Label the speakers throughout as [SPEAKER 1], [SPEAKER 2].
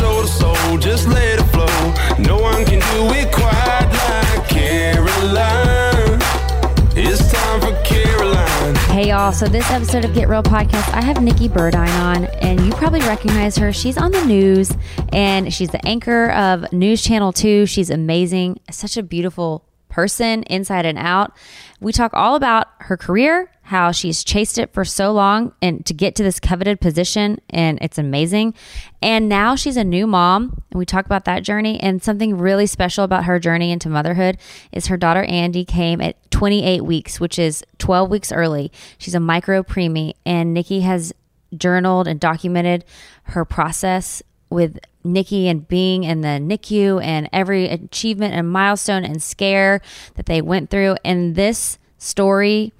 [SPEAKER 1] Soul to soul, just let it flow. No one can do it quite like Caroline. It's time for Caroline.
[SPEAKER 2] Hey y'all, so this episode of Get Real Podcast, I have Nikki Burdine on, and you probably recognize her. She's on the news, and she's the anchor of News Channel 2. She's amazing, such a beautiful person inside and out. We talk all about her career, how she's chased it for so long and to get to this coveted position, and it's amazing. And now she's a new mom, and we talk about that journey. And something really special about her journey into motherhood is her daughter Andy came at 28 weeks, which is 12 weeks early. She's a micro preemie, and Nikki has journaled and documented her process with Nikki and being in the NICU and every achievement and milestone and scare that they went through. And this story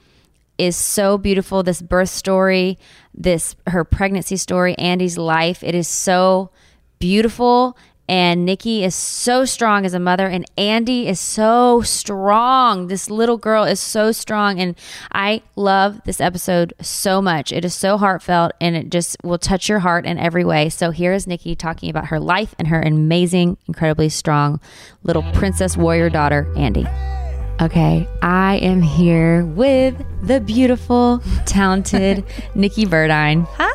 [SPEAKER 2] is so beautiful. This birth story, this her pregnancy story, Andy's life. It is so beautiful. And Nikki is so strong as a mother, and Andy is so strong. This little girl is so strong. And I love this episode so much. It is so heartfelt and it just will touch your heart in every way. So here is Nikki talking about her life and her amazing, incredibly strong little princess warrior daughter, Andy. Okay, I am here with the beautiful, talented Nikki Burdine. Hi.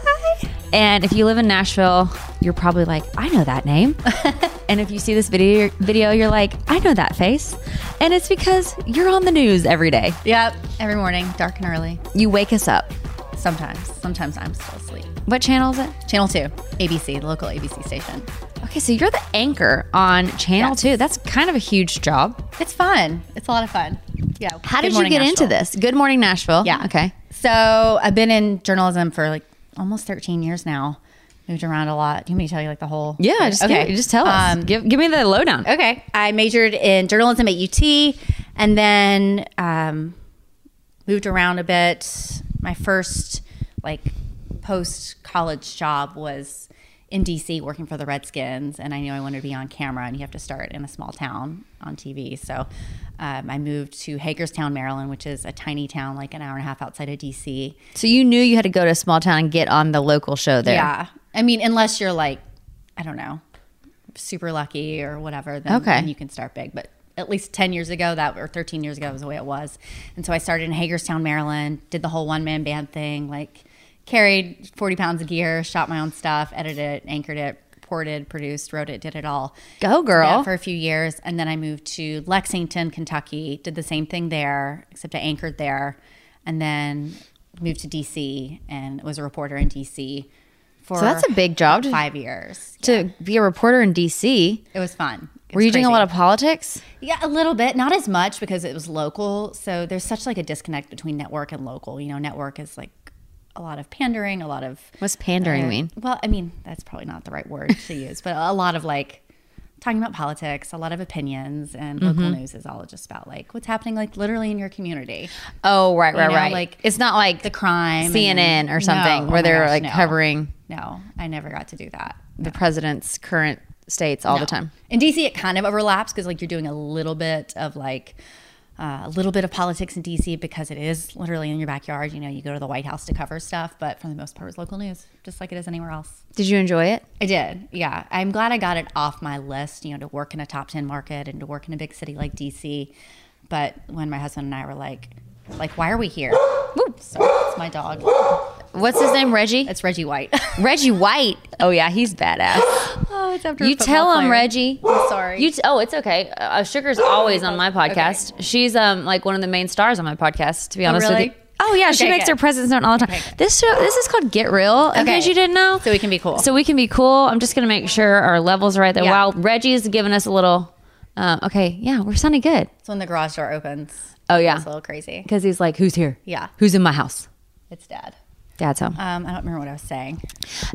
[SPEAKER 2] And if you live in Nashville, you're probably like, I know that name. and if you see this video, video, you're like, I know that face. And it's because you're on the news every day.
[SPEAKER 3] Yep, every morning, dark and early.
[SPEAKER 2] You wake us up.
[SPEAKER 3] Sometimes, sometimes I'm still asleep.
[SPEAKER 2] What channel is it?
[SPEAKER 3] Channel 2, ABC, the local ABC station.
[SPEAKER 2] Okay, so you're the anchor on Channel
[SPEAKER 3] Yes.
[SPEAKER 2] 2. That's kind of a huge job.
[SPEAKER 3] It's fun. It's a lot of fun. Yeah.
[SPEAKER 2] How
[SPEAKER 3] Good
[SPEAKER 2] did you get into this? Good Morning Nashville.
[SPEAKER 3] Yeah.
[SPEAKER 2] Okay.
[SPEAKER 3] So I've been in journalism for like almost 13 years now. Moved around a lot. Do you want me to tell you like the whole?
[SPEAKER 2] Yeah, just,
[SPEAKER 3] okay.
[SPEAKER 2] give- just tell us.
[SPEAKER 3] Um,
[SPEAKER 2] give, give me the lowdown.
[SPEAKER 3] Okay. I majored in journalism at UT and then um, moved around a bit. My first like post college job was in DC working for the Redskins. And I knew I wanted to be on camera and you have to start in a small town on TV. So um, I moved to Hagerstown, Maryland, which is a tiny town like an hour and a half outside of DC.
[SPEAKER 2] So you knew you had to go to a small town and get on the local show there.
[SPEAKER 3] Yeah. I mean, unless you're like, I don't know, super lucky or whatever, then,
[SPEAKER 2] Okay.
[SPEAKER 3] then you can start big. But at least 10 years ago, that or 13 years ago was the way it was. And so I started in Hagerstown, Maryland, did the whole one man band thing, like carried 40 pounds of gear, shot my own stuff, edited it, anchored it, ported produced, wrote it, did it all.
[SPEAKER 2] Go, girl.
[SPEAKER 3] For a few years. And then I moved to Lexington, Kentucky, did the same thing there, except I anchored there. And then moved to DC and was a reporter in DC for
[SPEAKER 2] So that's a big job to-
[SPEAKER 3] five years.
[SPEAKER 2] To be a reporter in DC,
[SPEAKER 3] It was fun.
[SPEAKER 2] Were you doing a lot of politics?
[SPEAKER 3] Yeah, a little bit, not as much because it was local. So there's such like a disconnect between network and local. You know, network is like a lot of pandering, a lot of
[SPEAKER 2] What's pandering
[SPEAKER 3] uh,
[SPEAKER 2] mean?
[SPEAKER 3] Well, I mean that's probably not the right word to use, but a lot of like talking about politics, a lot of opinions, and local
[SPEAKER 2] Mm-hmm.
[SPEAKER 3] news is all just about like what's happening like literally in your community,
[SPEAKER 2] Oh, right, right,
[SPEAKER 3] know,
[SPEAKER 2] right.
[SPEAKER 3] like,
[SPEAKER 2] it's not like
[SPEAKER 3] the crime,
[SPEAKER 2] CNN
[SPEAKER 3] and-
[SPEAKER 2] or something
[SPEAKER 3] No,
[SPEAKER 2] where
[SPEAKER 3] oh
[SPEAKER 2] they're
[SPEAKER 3] gosh,
[SPEAKER 2] like
[SPEAKER 3] no.
[SPEAKER 2] covering
[SPEAKER 3] No, I never got to do that.
[SPEAKER 2] the president's current states all the time.
[SPEAKER 3] In DC, it kind of overlaps because like you're doing a little bit of like uh, a little bit of politics in DC because it is literally in your backyard. You know, you go to the White House to cover stuff, but for the most part, it's local news, just like it is anywhere else.
[SPEAKER 2] Did you enjoy it?
[SPEAKER 3] I did, yeah. I'm glad I got it off my list. You know, to work in a top ten market and to work in a big city like DC. But when my husband and I were like, like, why are we here? Oops, sorry, it's my dog.
[SPEAKER 2] What's his name? Reggie?
[SPEAKER 3] It's Reggie White.
[SPEAKER 2] Reggie White. Oh yeah, he's badass.
[SPEAKER 3] oh, it's after
[SPEAKER 2] You tell him,
[SPEAKER 3] player.
[SPEAKER 2] Reggie.
[SPEAKER 3] I'm sorry.
[SPEAKER 2] You t- oh, it's okay. Uh, Sugar's always on my podcast. She's um like one of the main stars on my podcast. To be honest
[SPEAKER 3] really?
[SPEAKER 2] with you. Oh yeah, she makes
[SPEAKER 3] good.
[SPEAKER 2] her presence known all the time.
[SPEAKER 3] Okay.
[SPEAKER 2] This show, this is called Get Real. In
[SPEAKER 3] Okay.
[SPEAKER 2] case you didn't know,
[SPEAKER 3] So we can be cool.
[SPEAKER 2] So we can be cool. I'm just gonna make sure our levels are right there.
[SPEAKER 3] Yeah.
[SPEAKER 2] While Reggie's giving us a little. Um, okay, yeah, we're sounding good
[SPEAKER 3] It's when the garage door opens.
[SPEAKER 2] Oh, yeah.
[SPEAKER 3] It's a little crazy.
[SPEAKER 2] because he's like, "Who's here?
[SPEAKER 3] Yeah.
[SPEAKER 2] who's in my house?
[SPEAKER 3] It's dad.
[SPEAKER 2] Dad's home."
[SPEAKER 3] Um, I don't remember what I was saying.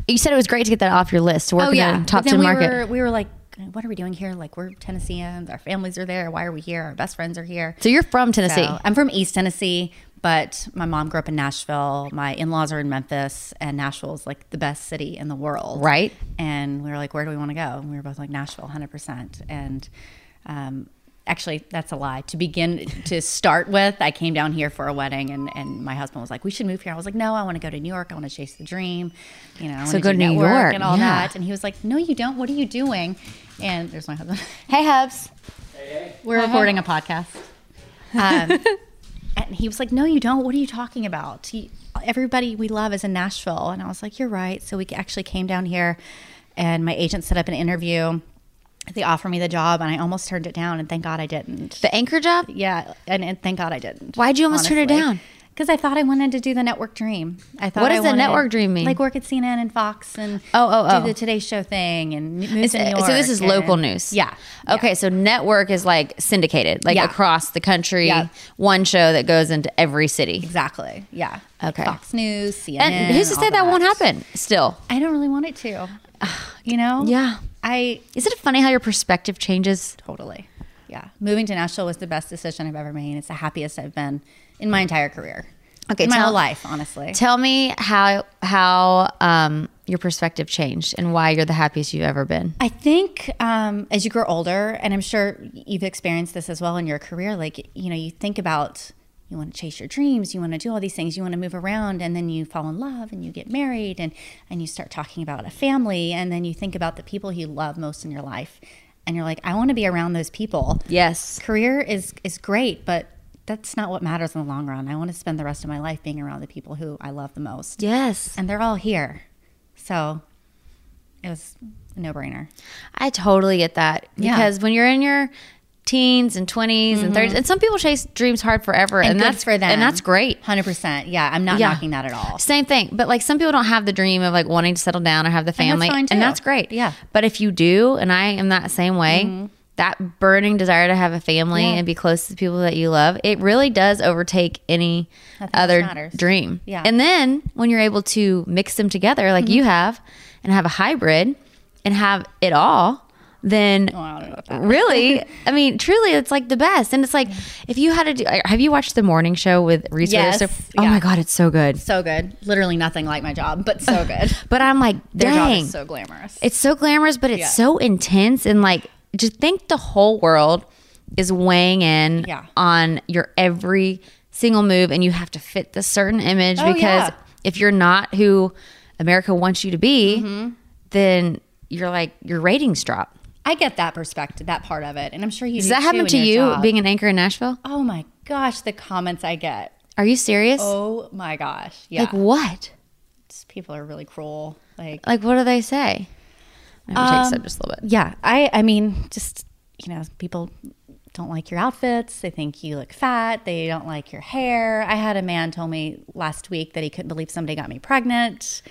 [SPEAKER 2] you said it was great to get that off your list. to Work in a top
[SPEAKER 3] Oh, But then
[SPEAKER 2] ten
[SPEAKER 3] we
[SPEAKER 2] market.
[SPEAKER 3] Were, we were like, what are we doing here? Like, we're Tennesseans. Our families are there. Why are we here? Our best friends are here.
[SPEAKER 2] so you're from Tennessee.
[SPEAKER 3] So, I'm from East Tennessee, but my mom grew up in Nashville. My in laws are in Memphis, and Nashville is like the best city in the world.
[SPEAKER 2] Right.
[SPEAKER 3] And we were like, where do we want to go? And we were both like, Nashville, 100%. And um, actually, that's a lie. To begin, to start with, I came down here for a wedding, and, and my husband was like, we should move here. I was like, no, I want to go to New York. I want to chase the dream. You know, I
[SPEAKER 2] So
[SPEAKER 3] wanna
[SPEAKER 2] go to New York,
[SPEAKER 3] and all
[SPEAKER 2] yeah.
[SPEAKER 3] that. And he was like, no, you don't. What are you doing? And there's my husband.
[SPEAKER 2] hey, Hubs. Hey, hey.
[SPEAKER 3] we're recording a podcast. Um, and he was like, "No, you don't. What are you talking about? He, everybody we love is in Nashville." And I was like, "You're right." So we actually came down here, and my agent set up an interview. They offered me the job, and I almost turned it down. And thank God I didn't.
[SPEAKER 2] The anchor job.
[SPEAKER 3] Yeah, and, and thank God I didn't.
[SPEAKER 2] Why'd you almost turn it down?
[SPEAKER 3] Because I thought I wanted to do the network dream. I thought
[SPEAKER 2] What does
[SPEAKER 3] I
[SPEAKER 2] the network dream mean?
[SPEAKER 3] Like work at CNN and Fox and
[SPEAKER 2] Oh, oh, oh.
[SPEAKER 3] do the Today Show thing and move to New York.
[SPEAKER 2] so this is
[SPEAKER 3] and-
[SPEAKER 2] local news.
[SPEAKER 3] Yeah.
[SPEAKER 2] Okay, so network is like syndicated, like
[SPEAKER 3] Yeah.
[SPEAKER 2] across the country.
[SPEAKER 3] Yeah.
[SPEAKER 2] One show that goes into every city.
[SPEAKER 3] Exactly. Yeah. Like
[SPEAKER 2] Okay.
[SPEAKER 3] Fox News, CNN.
[SPEAKER 2] And who's to say
[SPEAKER 3] all
[SPEAKER 2] that won't happen? Still,
[SPEAKER 3] I don't really want it to. You know?
[SPEAKER 2] Yeah.
[SPEAKER 3] I
[SPEAKER 2] isn't it funny how your perspective changes?
[SPEAKER 3] totally. Yeah. Moving to Nashville was the best decision I've ever made. It's the happiest I've been in my entire career.
[SPEAKER 2] Okay,
[SPEAKER 3] In my
[SPEAKER 2] tell-
[SPEAKER 3] whole life, honestly.
[SPEAKER 2] Tell me how how um, your perspective changed and why you're the happiest you've ever been.
[SPEAKER 3] I think um, as you grow older, and I'm sure you've experienced this as well in your career, like, you know, you think about you want to chase your dreams, you want to do all these things, you want to move around, and then you fall in love and you get married and, and you start talking about a family, and then you think about the people you love most in your life. And you're like, I want to be around those people.
[SPEAKER 2] Yes.
[SPEAKER 3] Career is, is great, but that's not what matters in the long run. I want to spend the rest of my life being around the people who I love the most.
[SPEAKER 2] Yes.
[SPEAKER 3] And they're all here. So it was a no brainer.
[SPEAKER 2] I totally get that
[SPEAKER 3] Yeah.
[SPEAKER 2] because when you're in your teens and 20s and 30s and some people chase dreams hard forever and,
[SPEAKER 3] Mm-hmm. And,
[SPEAKER 2] that's
[SPEAKER 3] for them.
[SPEAKER 2] and that's great.
[SPEAKER 3] Hundred percent. Yeah, I'm not
[SPEAKER 2] Yeah.
[SPEAKER 3] knocking that at all.
[SPEAKER 2] Same thing. But like some people don't have the dream of like wanting to settle down or have the
[SPEAKER 3] that's
[SPEAKER 2] family.
[SPEAKER 3] fine, too.
[SPEAKER 2] And that's great.
[SPEAKER 3] Yeah.
[SPEAKER 2] But if you do, and I am that same way, that burning desire to have a family
[SPEAKER 3] Yeah.
[SPEAKER 2] and be close to the people that you love, it really does overtake any other dream.
[SPEAKER 3] Yeah.
[SPEAKER 2] And then when you're able to mix them together like you have and have a hybrid and have it all, then
[SPEAKER 3] Oh, I don't know about that.
[SPEAKER 2] really, I mean, truly, it's like the best. And it's like if you had to do, have you watched the morning show with Reese
[SPEAKER 3] Yes,
[SPEAKER 2] Witherspoon? Oh
[SPEAKER 3] yeah.
[SPEAKER 2] my God, it's so good.
[SPEAKER 3] So good. Literally nothing like my job, but so good.
[SPEAKER 2] But I'm like,
[SPEAKER 3] Their
[SPEAKER 2] dang,
[SPEAKER 3] job is so glamorous.
[SPEAKER 2] it's so glamorous, but it's
[SPEAKER 3] Yeah.
[SPEAKER 2] so intense and like just think the whole world is weighing in
[SPEAKER 3] Yeah.
[SPEAKER 2] on your every single move, and you have to fit this certain image
[SPEAKER 3] Oh,
[SPEAKER 2] because if you're not who America wants you to be,
[SPEAKER 3] Mm-hmm.
[SPEAKER 2] then you're like your ratings drop.
[SPEAKER 3] I get that perspective, that part of it, and I'm sure you.
[SPEAKER 2] Does
[SPEAKER 3] do
[SPEAKER 2] that happen to you
[SPEAKER 3] job.
[SPEAKER 2] being an anchor in Nashville?
[SPEAKER 3] Oh my gosh, the comments I get.
[SPEAKER 2] Are you serious?
[SPEAKER 3] Oh my gosh, yeah.
[SPEAKER 2] Like what?
[SPEAKER 3] Just people are really cruel. Like
[SPEAKER 2] Like what do they say? Maybe take a um, just a little bit.
[SPEAKER 3] Yeah, I I mean, just you know, people don't like your outfits. They think you look fat. They don't like your hair. I had a man tell me last week that he couldn't believe somebody got me pregnant.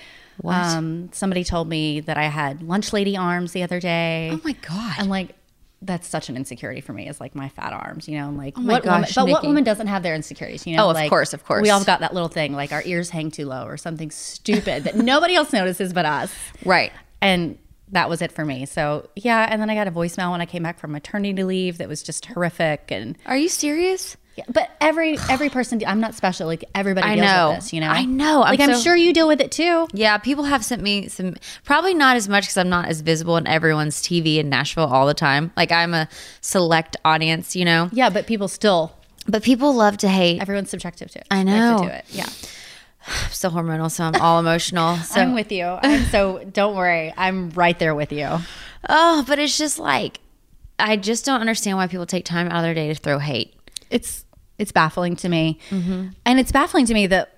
[SPEAKER 3] Um, somebody told me that I had lunch lady arms the other day.
[SPEAKER 2] Oh my god!
[SPEAKER 3] I'm like, that's such an insecurity for me is like my fat arms, you know, and like
[SPEAKER 2] Oh my
[SPEAKER 3] what woman,
[SPEAKER 2] gosh,
[SPEAKER 3] but what woman doesn't have their insecurities, you know?
[SPEAKER 2] Oh, of
[SPEAKER 3] like,
[SPEAKER 2] course, of course.
[SPEAKER 3] We all got that little thing, like our ears hang too low or something stupid that nobody else notices but us.
[SPEAKER 2] Right.
[SPEAKER 3] And that was it for me. So yeah, and then I got a voicemail when I came back from maternity leave that was just horrific and
[SPEAKER 2] Are you serious?
[SPEAKER 3] Yeah, but every every person I'm not special. Like everybody
[SPEAKER 2] I
[SPEAKER 3] deals
[SPEAKER 2] know.
[SPEAKER 3] with this, you know.
[SPEAKER 2] I know. I'm
[SPEAKER 3] Like I'm
[SPEAKER 2] so-
[SPEAKER 3] sure you deal with it too.
[SPEAKER 2] Yeah, people have sent me some, probably not as much because I'm not as visible in everyone's TV in Nashville all the time. Like I'm a select audience, you know.
[SPEAKER 3] Yeah, but people still
[SPEAKER 2] But people love to hate.
[SPEAKER 3] everyone's subjective to it.
[SPEAKER 2] I know.
[SPEAKER 3] to do it. Yeah.
[SPEAKER 2] I'm still hormonal, so I'm all emotional. So
[SPEAKER 3] I'm with you. I'm so don't worry. I'm right there with you.
[SPEAKER 2] oh, but it's just like I just don't understand why people take time out of their day to throw hate.
[SPEAKER 3] It's it's baffling to me,
[SPEAKER 2] Mm-hmm.
[SPEAKER 3] and it's baffling to me that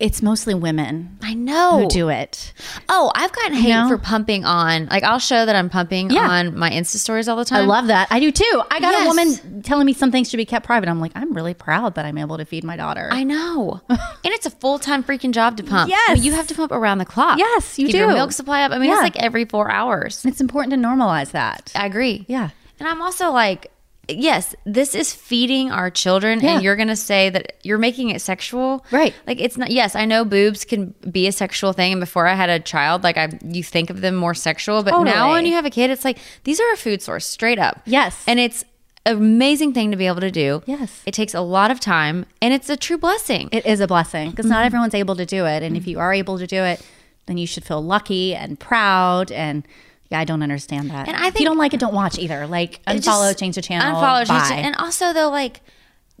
[SPEAKER 3] it's mostly women
[SPEAKER 2] I know.
[SPEAKER 3] who do it.
[SPEAKER 2] Oh, I've gotten hate
[SPEAKER 3] know?
[SPEAKER 2] for pumping on. Like I'll show that I'm pumping
[SPEAKER 3] Yeah.
[SPEAKER 2] on my Insta stories all the time.
[SPEAKER 3] I love that. I do too. I got
[SPEAKER 2] Yes.
[SPEAKER 3] a woman telling me some things should be kept private. I'm like, I'm really proud that I'm able to feed my daughter.
[SPEAKER 2] I know. and it's a full time freaking job to pump.
[SPEAKER 3] Yes.
[SPEAKER 2] I mean, you have to pump around the clock.
[SPEAKER 3] Yes, you
[SPEAKER 2] Keep your
[SPEAKER 3] do.
[SPEAKER 2] milk supply up. I mean,
[SPEAKER 3] Yeah.
[SPEAKER 2] it's like every four hours.
[SPEAKER 3] it's important to normalize that.
[SPEAKER 2] I agree.
[SPEAKER 3] Yeah.
[SPEAKER 2] And I'm also like, yes, this is feeding our children,
[SPEAKER 3] Yeah.
[SPEAKER 2] and you're going to say that you're making it sexual.
[SPEAKER 3] Right.
[SPEAKER 2] Like, it's not, yes, I know boobs can be a sexual thing. And before I had a child, like, I, you think of them more sexual. But now when you have a kid, it's like, these are a food source, straight up.
[SPEAKER 3] Yes.
[SPEAKER 2] And it's an amazing thing to be able to do.
[SPEAKER 3] Yes.
[SPEAKER 2] It takes a lot of time, and it's a true blessing.
[SPEAKER 3] It is a blessing because
[SPEAKER 2] Mm-hmm.
[SPEAKER 3] not everyone's able to do it. And if you are able to do it, then you should feel lucky and proud. And yeah, I don't understand that.
[SPEAKER 2] And I think if
[SPEAKER 3] you don't like it, don't watch either. Like unfollow,
[SPEAKER 2] just-
[SPEAKER 3] change the channel.
[SPEAKER 2] Unfollow, change
[SPEAKER 3] bye.
[SPEAKER 2] the- and also though, like,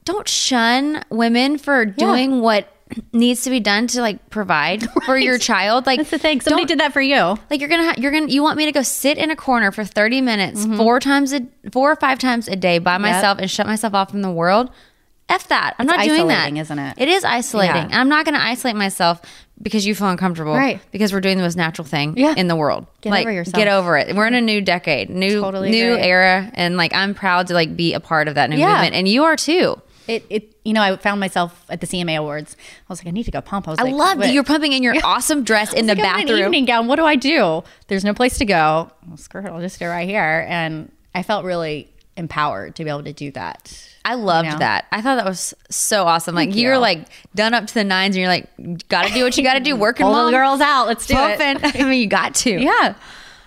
[SPEAKER 2] don't shun women for doing what needs to be done to like provide for your child. Like
[SPEAKER 3] That's the thing. Somebody did that for you.
[SPEAKER 2] Like you're gonna, ha- you're gonna, you want me to go sit in a corner for 30 minutes, mm-hmm. four times a, four or five times a day by myself and shut myself off from the world. F that. I'm
[SPEAKER 3] It's
[SPEAKER 2] not doing that.
[SPEAKER 3] isolating, isn't it?
[SPEAKER 2] It is isolating.
[SPEAKER 3] Yeah.
[SPEAKER 2] I'm not going to isolate myself because you feel uncomfortable.
[SPEAKER 3] Right.
[SPEAKER 2] Because we're doing the most natural thing
[SPEAKER 3] Yeah.
[SPEAKER 2] in the world.
[SPEAKER 3] Get
[SPEAKER 2] like,
[SPEAKER 3] over yourself.
[SPEAKER 2] Get over it. We're in a new decade, new,
[SPEAKER 3] Totally
[SPEAKER 2] new era. And like, I'm proud to like be a part of that new
[SPEAKER 3] Yeah.
[SPEAKER 2] movement. And you are too.
[SPEAKER 3] It, it, you know, I found myself at the CMA Awards. I was like, I need to go pump. I was
[SPEAKER 2] I
[SPEAKER 3] like,
[SPEAKER 2] love that you're pumping in your awesome dress in the
[SPEAKER 3] Like, I'm in
[SPEAKER 2] bathroom.
[SPEAKER 3] evening gown. What do I do? There's no place to go. Well, screw it. I'll just go right here. And I felt really empowered to be able to do that.
[SPEAKER 2] I loved
[SPEAKER 3] You know?
[SPEAKER 2] that. I thought that was so awesome. Like
[SPEAKER 3] Thank
[SPEAKER 2] you're
[SPEAKER 3] you.
[SPEAKER 2] like done up to the nines, and you're like, got to do what you got to do. Working mom,
[SPEAKER 3] the girls out. Let's do it.
[SPEAKER 2] I mean, you got to.
[SPEAKER 3] Yeah.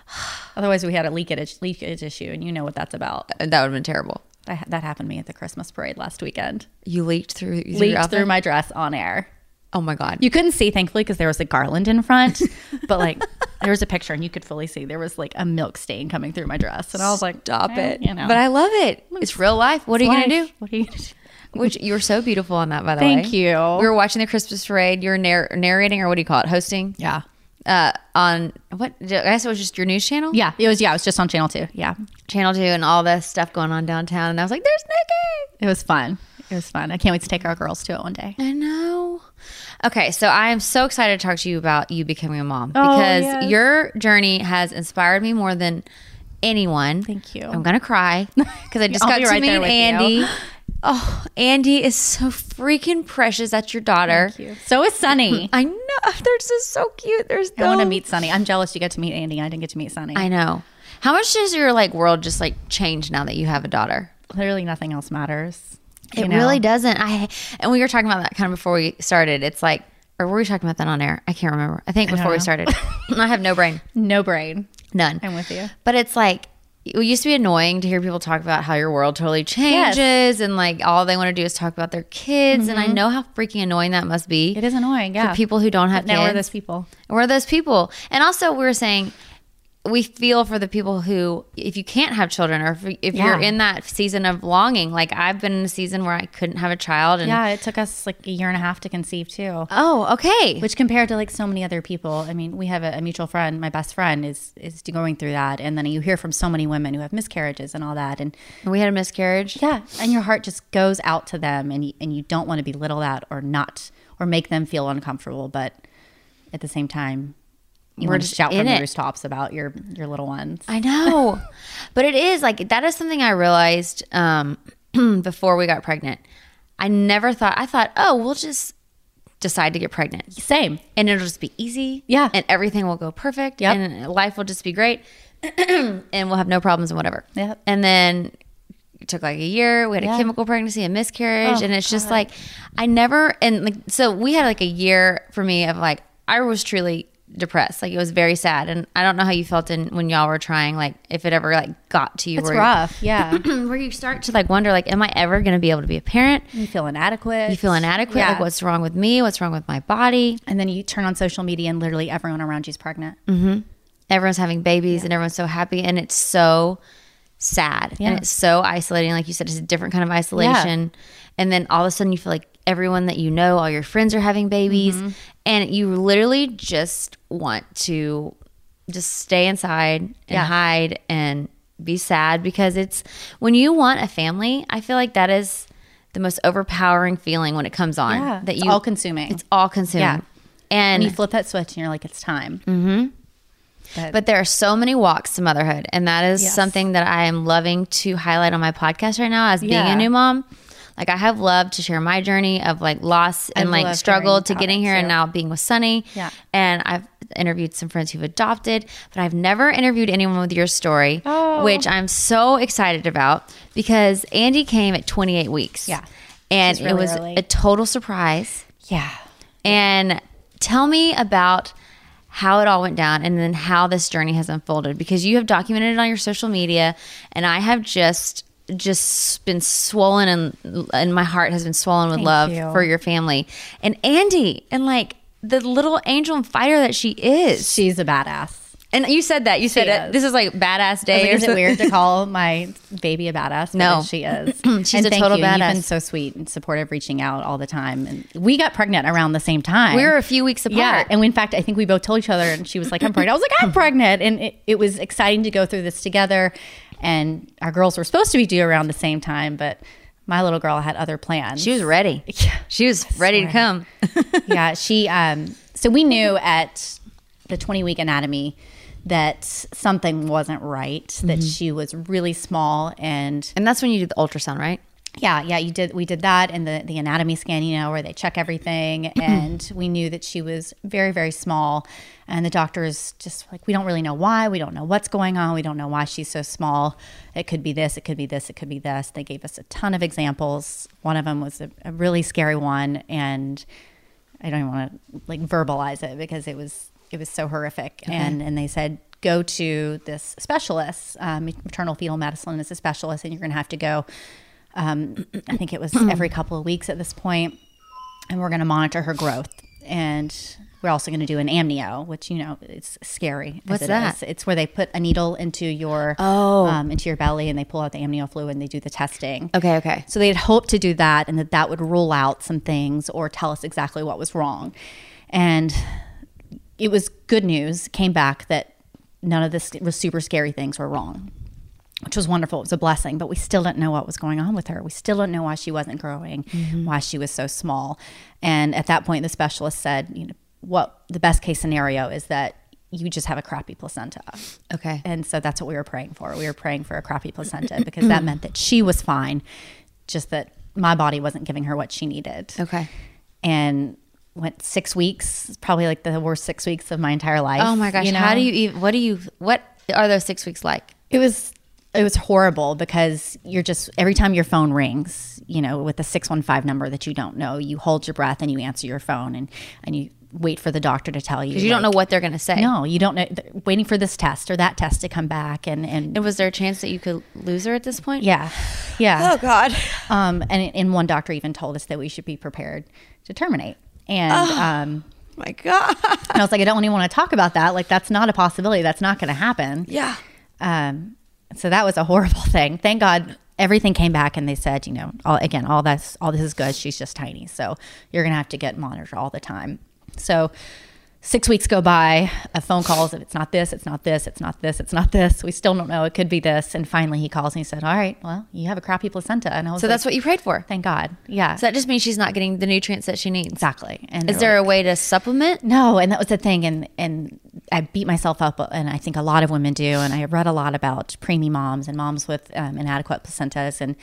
[SPEAKER 3] Otherwise, we had a leakage leakage issue, and you know what that's about.
[SPEAKER 2] Uh, that would have been terrible.
[SPEAKER 3] That, that happened to me at the Christmas parade last weekend.
[SPEAKER 2] You leaked through
[SPEAKER 3] Leaked through my dress on air.
[SPEAKER 2] Oh my god.
[SPEAKER 3] You couldn't see, thankfully, because there was a garland in front. but like, there was a picture, and you could fully see there was like a milk stain coming through my dress, and I was like,
[SPEAKER 2] Stop
[SPEAKER 3] eh,
[SPEAKER 2] it.
[SPEAKER 3] You know,
[SPEAKER 2] But I love it. It's real life. What are you gonna do?
[SPEAKER 3] What are you gonna do?
[SPEAKER 2] Which you were so beautiful on that, by the way.
[SPEAKER 3] Thank you.
[SPEAKER 2] We were watching the Christmas parade. You're narr- narrating, or what do you call it? Hosting.
[SPEAKER 3] Yeah.
[SPEAKER 2] Uh, on what? I guess it was just your news channel.
[SPEAKER 3] Yeah, it was. Yeah, it was just on Channel Two. Yeah,
[SPEAKER 2] Channel Two, and all this stuff going on downtown. And I was like, "There's Nikki."
[SPEAKER 3] it was fun. It was fun. I can't wait to take our girls to it one day.
[SPEAKER 2] I know. Okay, so I am so excited to talk to you about you becoming a mom
[SPEAKER 3] Oh,
[SPEAKER 2] because
[SPEAKER 3] yes.
[SPEAKER 2] your journey has inspired me more than anyone.
[SPEAKER 3] Thank you.
[SPEAKER 2] I'm gonna cry because I just got to
[SPEAKER 3] right
[SPEAKER 2] meet
[SPEAKER 3] with you.
[SPEAKER 2] Andy. Oh, Andy is so freaking precious. That's your daughter.
[SPEAKER 3] So is Sunny.
[SPEAKER 2] I know they're just so cute. They're so.
[SPEAKER 3] I want to meet Sunny. I'm jealous you get to meet Andy. I didn't get to meet Sunny.
[SPEAKER 2] I know. How much does your like world just like change now that you have a daughter?
[SPEAKER 3] Literally nothing else matters.
[SPEAKER 2] It
[SPEAKER 3] know?
[SPEAKER 2] really doesn't. I and we were talking about that kind of before we started. It's like, or were we talking about that on air? I can't remember. I think before we started. I have no brain,
[SPEAKER 3] No brain.
[SPEAKER 2] none.
[SPEAKER 3] I'm with you.
[SPEAKER 2] But it's like it used to be annoying to hear people talk about how your world totally changes and like all they want to do is talk about their kids. And I know how freaking annoying that must be.
[SPEAKER 3] Mm-hmm. It is annoying. Yeah.
[SPEAKER 2] for people who don't have
[SPEAKER 3] But now
[SPEAKER 2] kids.
[SPEAKER 3] we're those people.
[SPEAKER 2] We're those people. And also, we were saying we feel for the people who, if you can't have children or if, if you're in that season of longing, like I've been in a season where I couldn't have a child. And
[SPEAKER 3] Yeah, it took us like a year and a half to conceive too.
[SPEAKER 2] oh, okay.
[SPEAKER 3] Which compared to like so many other people, I mean, we have a, a mutual friend, my best friend is is going through that, and then you hear from so many women who have miscarriages and all that, and
[SPEAKER 2] we had a miscarriage.
[SPEAKER 3] yeah, and your heart just goes out to them, and you, and you don't want to belittle that or not or make them feel uncomfortable, but at the same time, you
[SPEAKER 2] We're
[SPEAKER 3] want to
[SPEAKER 2] just
[SPEAKER 3] shout from the rooftops about your your little ones.
[SPEAKER 2] I know. but it is like that is something I realized um, before we got pregnant. I never thought, I thought, oh, we'll just decide to get pregnant.
[SPEAKER 3] Same.
[SPEAKER 2] and it'll just be easy.
[SPEAKER 3] Yeah.
[SPEAKER 2] And everything will go perfect.
[SPEAKER 3] Yeah,
[SPEAKER 2] And life will just be great. and we'll have no problems and whatever.
[SPEAKER 3] Yeah,
[SPEAKER 2] And then it took like a year. We had
[SPEAKER 3] Yeah.
[SPEAKER 2] a chemical pregnancy, a miscarriage,
[SPEAKER 3] Oh,
[SPEAKER 2] and it's just like I never and like so we had like a year for me of like I was truly depressed. Like it was very sad, and I don't know how you felt in when y'all were trying. Like if it ever like got to you,
[SPEAKER 3] It's rough. Yeah.
[SPEAKER 2] where you start to like wonder like, am I ever going to be able to be a parent?
[SPEAKER 3] you feel inadequate.
[SPEAKER 2] You feel inadequate.
[SPEAKER 3] Yeah.
[SPEAKER 2] Like what's wrong with me? What's wrong with my body?
[SPEAKER 3] and then you turn on social media and literally everyone around you is pregnant.
[SPEAKER 2] everyone's having babies and everyone's so happy and it's so sad
[SPEAKER 3] Yeah.
[SPEAKER 2] and it's so isolating like you said it's a different kind of isolation and then all of a sudden you feel like everyone that you know all your friends are having babies
[SPEAKER 3] Mm-hmm.
[SPEAKER 2] And you literally just want to just stay inside and
[SPEAKER 3] Yeah.
[SPEAKER 2] hide and be sad because it's when you want a family i feel like that is the most overpowering feeling when it comes on
[SPEAKER 3] Yeah,
[SPEAKER 2] that
[SPEAKER 3] it's
[SPEAKER 2] you
[SPEAKER 3] all-consuming.
[SPEAKER 2] it's all consuming
[SPEAKER 3] Yeah.
[SPEAKER 2] and
[SPEAKER 3] And you flip that switch and you're like, it's time. Mm-hmm.
[SPEAKER 2] But there are so many walks to motherhood, and that is
[SPEAKER 3] Yes.
[SPEAKER 2] something that I am loving to highlight on my podcast right now as being
[SPEAKER 3] Yeah.
[SPEAKER 2] a new mom. Like I have loved to share my journey of like loss and
[SPEAKER 3] I
[SPEAKER 2] like struggle to getting here and now being with Sunny.
[SPEAKER 3] Yeah.
[SPEAKER 2] And I've interviewed some friends who've adopted, but I've never interviewed anyone with your story,
[SPEAKER 3] Oh.
[SPEAKER 2] which I'm so excited about because Andy came at 28 weeks.
[SPEAKER 3] Yeah.
[SPEAKER 2] And
[SPEAKER 3] She's
[SPEAKER 2] it was
[SPEAKER 3] early.
[SPEAKER 2] a total surprise.
[SPEAKER 3] Yeah.
[SPEAKER 2] And tell me about how it all went down and then how this journey has unfolded because you have documented it on your social media and I have just just been swollen and and my heart has been swollen with
[SPEAKER 3] Thank
[SPEAKER 2] love
[SPEAKER 3] you.
[SPEAKER 2] for your family. And Andy and like the little angel and fighter that she is.
[SPEAKER 3] She's a badass.
[SPEAKER 2] And you said that. You said it.
[SPEAKER 3] is.
[SPEAKER 2] This is like badass day.
[SPEAKER 3] like, is it weird to call my baby a badass?
[SPEAKER 2] No.
[SPEAKER 3] She is.
[SPEAKER 2] She's
[SPEAKER 3] and
[SPEAKER 2] a
[SPEAKER 3] thank
[SPEAKER 2] total
[SPEAKER 3] you. You've
[SPEAKER 2] badass.
[SPEAKER 3] been so sweet and supportive, reaching out all the time. And we got pregnant around the same time.
[SPEAKER 2] We were a few weeks apart.
[SPEAKER 3] Yeah, and we, in fact, I think we both told each other, and she was like, "I'm pregnant." I was like, "I'm pregnant," and it, it was exciting to go through this together. And our girls were supposed to be due around the same time, but my little girl had other plans.
[SPEAKER 2] She was ready. She was ready to come.
[SPEAKER 3] yeah, she. Um, so we knew at the 20 week anatomy that something wasn't right. That
[SPEAKER 2] Mm-hmm.
[SPEAKER 3] she was really small, and
[SPEAKER 2] And that's when you did the ultrasound, right?
[SPEAKER 3] Yeah, yeah, you did. We did that, and the the anatomy scan, you know, where they check everything, and we knew that she was very, very small. And the doctors just like, we don't really know why. We don't know what's going on. We don't know why she's so small. It could be this. It could be this. It could be this. They gave us a ton of examples. One of them was a, a really scary one, and I don't even want to like verbalize it because it was it was so horrific. And and they said go to this specialist. Um, maternal fetal medicine is a specialist, and you're going to have to go. Um, I think it was every couple of weeks at this point, and we're going to monitor her growth. And we're also going to do an amnio, which you know it's scary.
[SPEAKER 2] What's
[SPEAKER 3] it
[SPEAKER 2] that?
[SPEAKER 3] is. It's where they put a needle into your
[SPEAKER 2] Oh.
[SPEAKER 3] um, into your belly, and they pull out the amnio fluid, and they do the testing.
[SPEAKER 2] Okay, okay.
[SPEAKER 3] So they had hoped to do that and that that would rule out some things or tell us exactly what was wrong. And it was good news, came back that none of this was super scary things were wrong, which was wonderful. It was a blessing, but we still didn't know what was going on with her. We still didn't know why she wasn't growing, mm-hmm. why she was so small. And at that point, the specialist said, you know, what the best case scenario is that you just have a crappy placenta.
[SPEAKER 2] Okay.
[SPEAKER 3] And so that's what we were praying for. We were praying for a crappy placenta because that meant that she was fine, just that my body wasn't giving her what she needed.
[SPEAKER 2] Okay.
[SPEAKER 3] And went six weeks, probably like the worst six weeks of my entire life.
[SPEAKER 2] Oh my gosh.
[SPEAKER 3] you know?
[SPEAKER 2] How do you even, what do you, what are those six weeks like?
[SPEAKER 3] It was it was horrible because you're just every time your phone rings, you know, with a 615 number that you don't know, you hold your breath and you answer your phone and and you wait for the doctor to tell you.
[SPEAKER 2] Because you don't know what they're going to say.
[SPEAKER 3] No, you don't know. Waiting for this test or that test to come back, and and
[SPEAKER 2] And was there a chance that you could lose her at this point?
[SPEAKER 3] yeah, yeah.
[SPEAKER 2] Oh God.
[SPEAKER 3] Um, and and one doctor even told us that we should be prepared to terminate. And um,
[SPEAKER 2] My God.
[SPEAKER 3] and I was like, I don't even want to talk about that. Like that's not a possibility. That's not going to happen.
[SPEAKER 2] Yeah.
[SPEAKER 3] Um, so that was a horrible thing. Thank God everything came back and they said, you know, all, again, all this, all this is good. She's just tiny, so you're gonna have to get monitored all the time. So six weeks go by of phone calls. If it's not this, it's not this, it's not this, it's not this. We still don't know. It could be this. And finally, he calls and he said, "All right, well, you have a crappy placenta." And I was
[SPEAKER 2] So
[SPEAKER 3] like,
[SPEAKER 2] that's what you prayed for.
[SPEAKER 3] Thank God. Yeah.
[SPEAKER 2] So that just means she's not getting the nutrients that she needs.
[SPEAKER 3] exactly. And
[SPEAKER 2] Is there
[SPEAKER 3] like-
[SPEAKER 2] a way to supplement?
[SPEAKER 3] no, and that was the thing, and and I beat myself up, and I think a lot of women do, and I read a lot about preemie moms and moms with um, inadequate placentas, and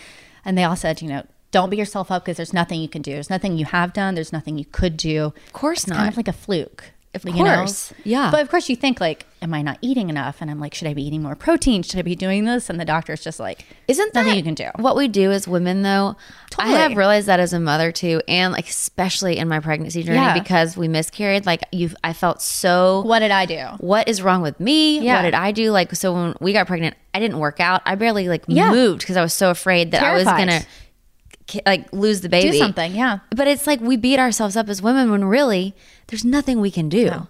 [SPEAKER 3] and they all said, you know, don't beat yourself up because there's nothing you can do. There's nothing you have done. There's nothing you could do. Of
[SPEAKER 2] course not.
[SPEAKER 3] it's Kind
[SPEAKER 2] not.
[SPEAKER 3] of like a fluke.
[SPEAKER 2] Of
[SPEAKER 3] you know?
[SPEAKER 2] course. Yeah.
[SPEAKER 3] But of course, you think like, am I not eating enough? And I'm like, should I be eating more protein? Should I be doing this? And the doctor's just like,
[SPEAKER 2] Isn't that
[SPEAKER 3] nothing you can do?
[SPEAKER 2] What we do as women, though,
[SPEAKER 3] Totally.
[SPEAKER 2] I have realized that as a mother too, and like especially in my pregnancy journey
[SPEAKER 3] Yeah.
[SPEAKER 2] because we miscarried. Like you, I felt so.
[SPEAKER 3] What did I do?
[SPEAKER 2] What is wrong with me?
[SPEAKER 3] Yeah.
[SPEAKER 2] What did I do? Like so, when we got pregnant, I didn't work out. I barely like
[SPEAKER 3] Yeah.
[SPEAKER 2] moved because I was so afraid that I was gonna like lose the baby.
[SPEAKER 3] Do something, yeah.
[SPEAKER 2] But it's like we beat ourselves up as women when really there's nothing we can do.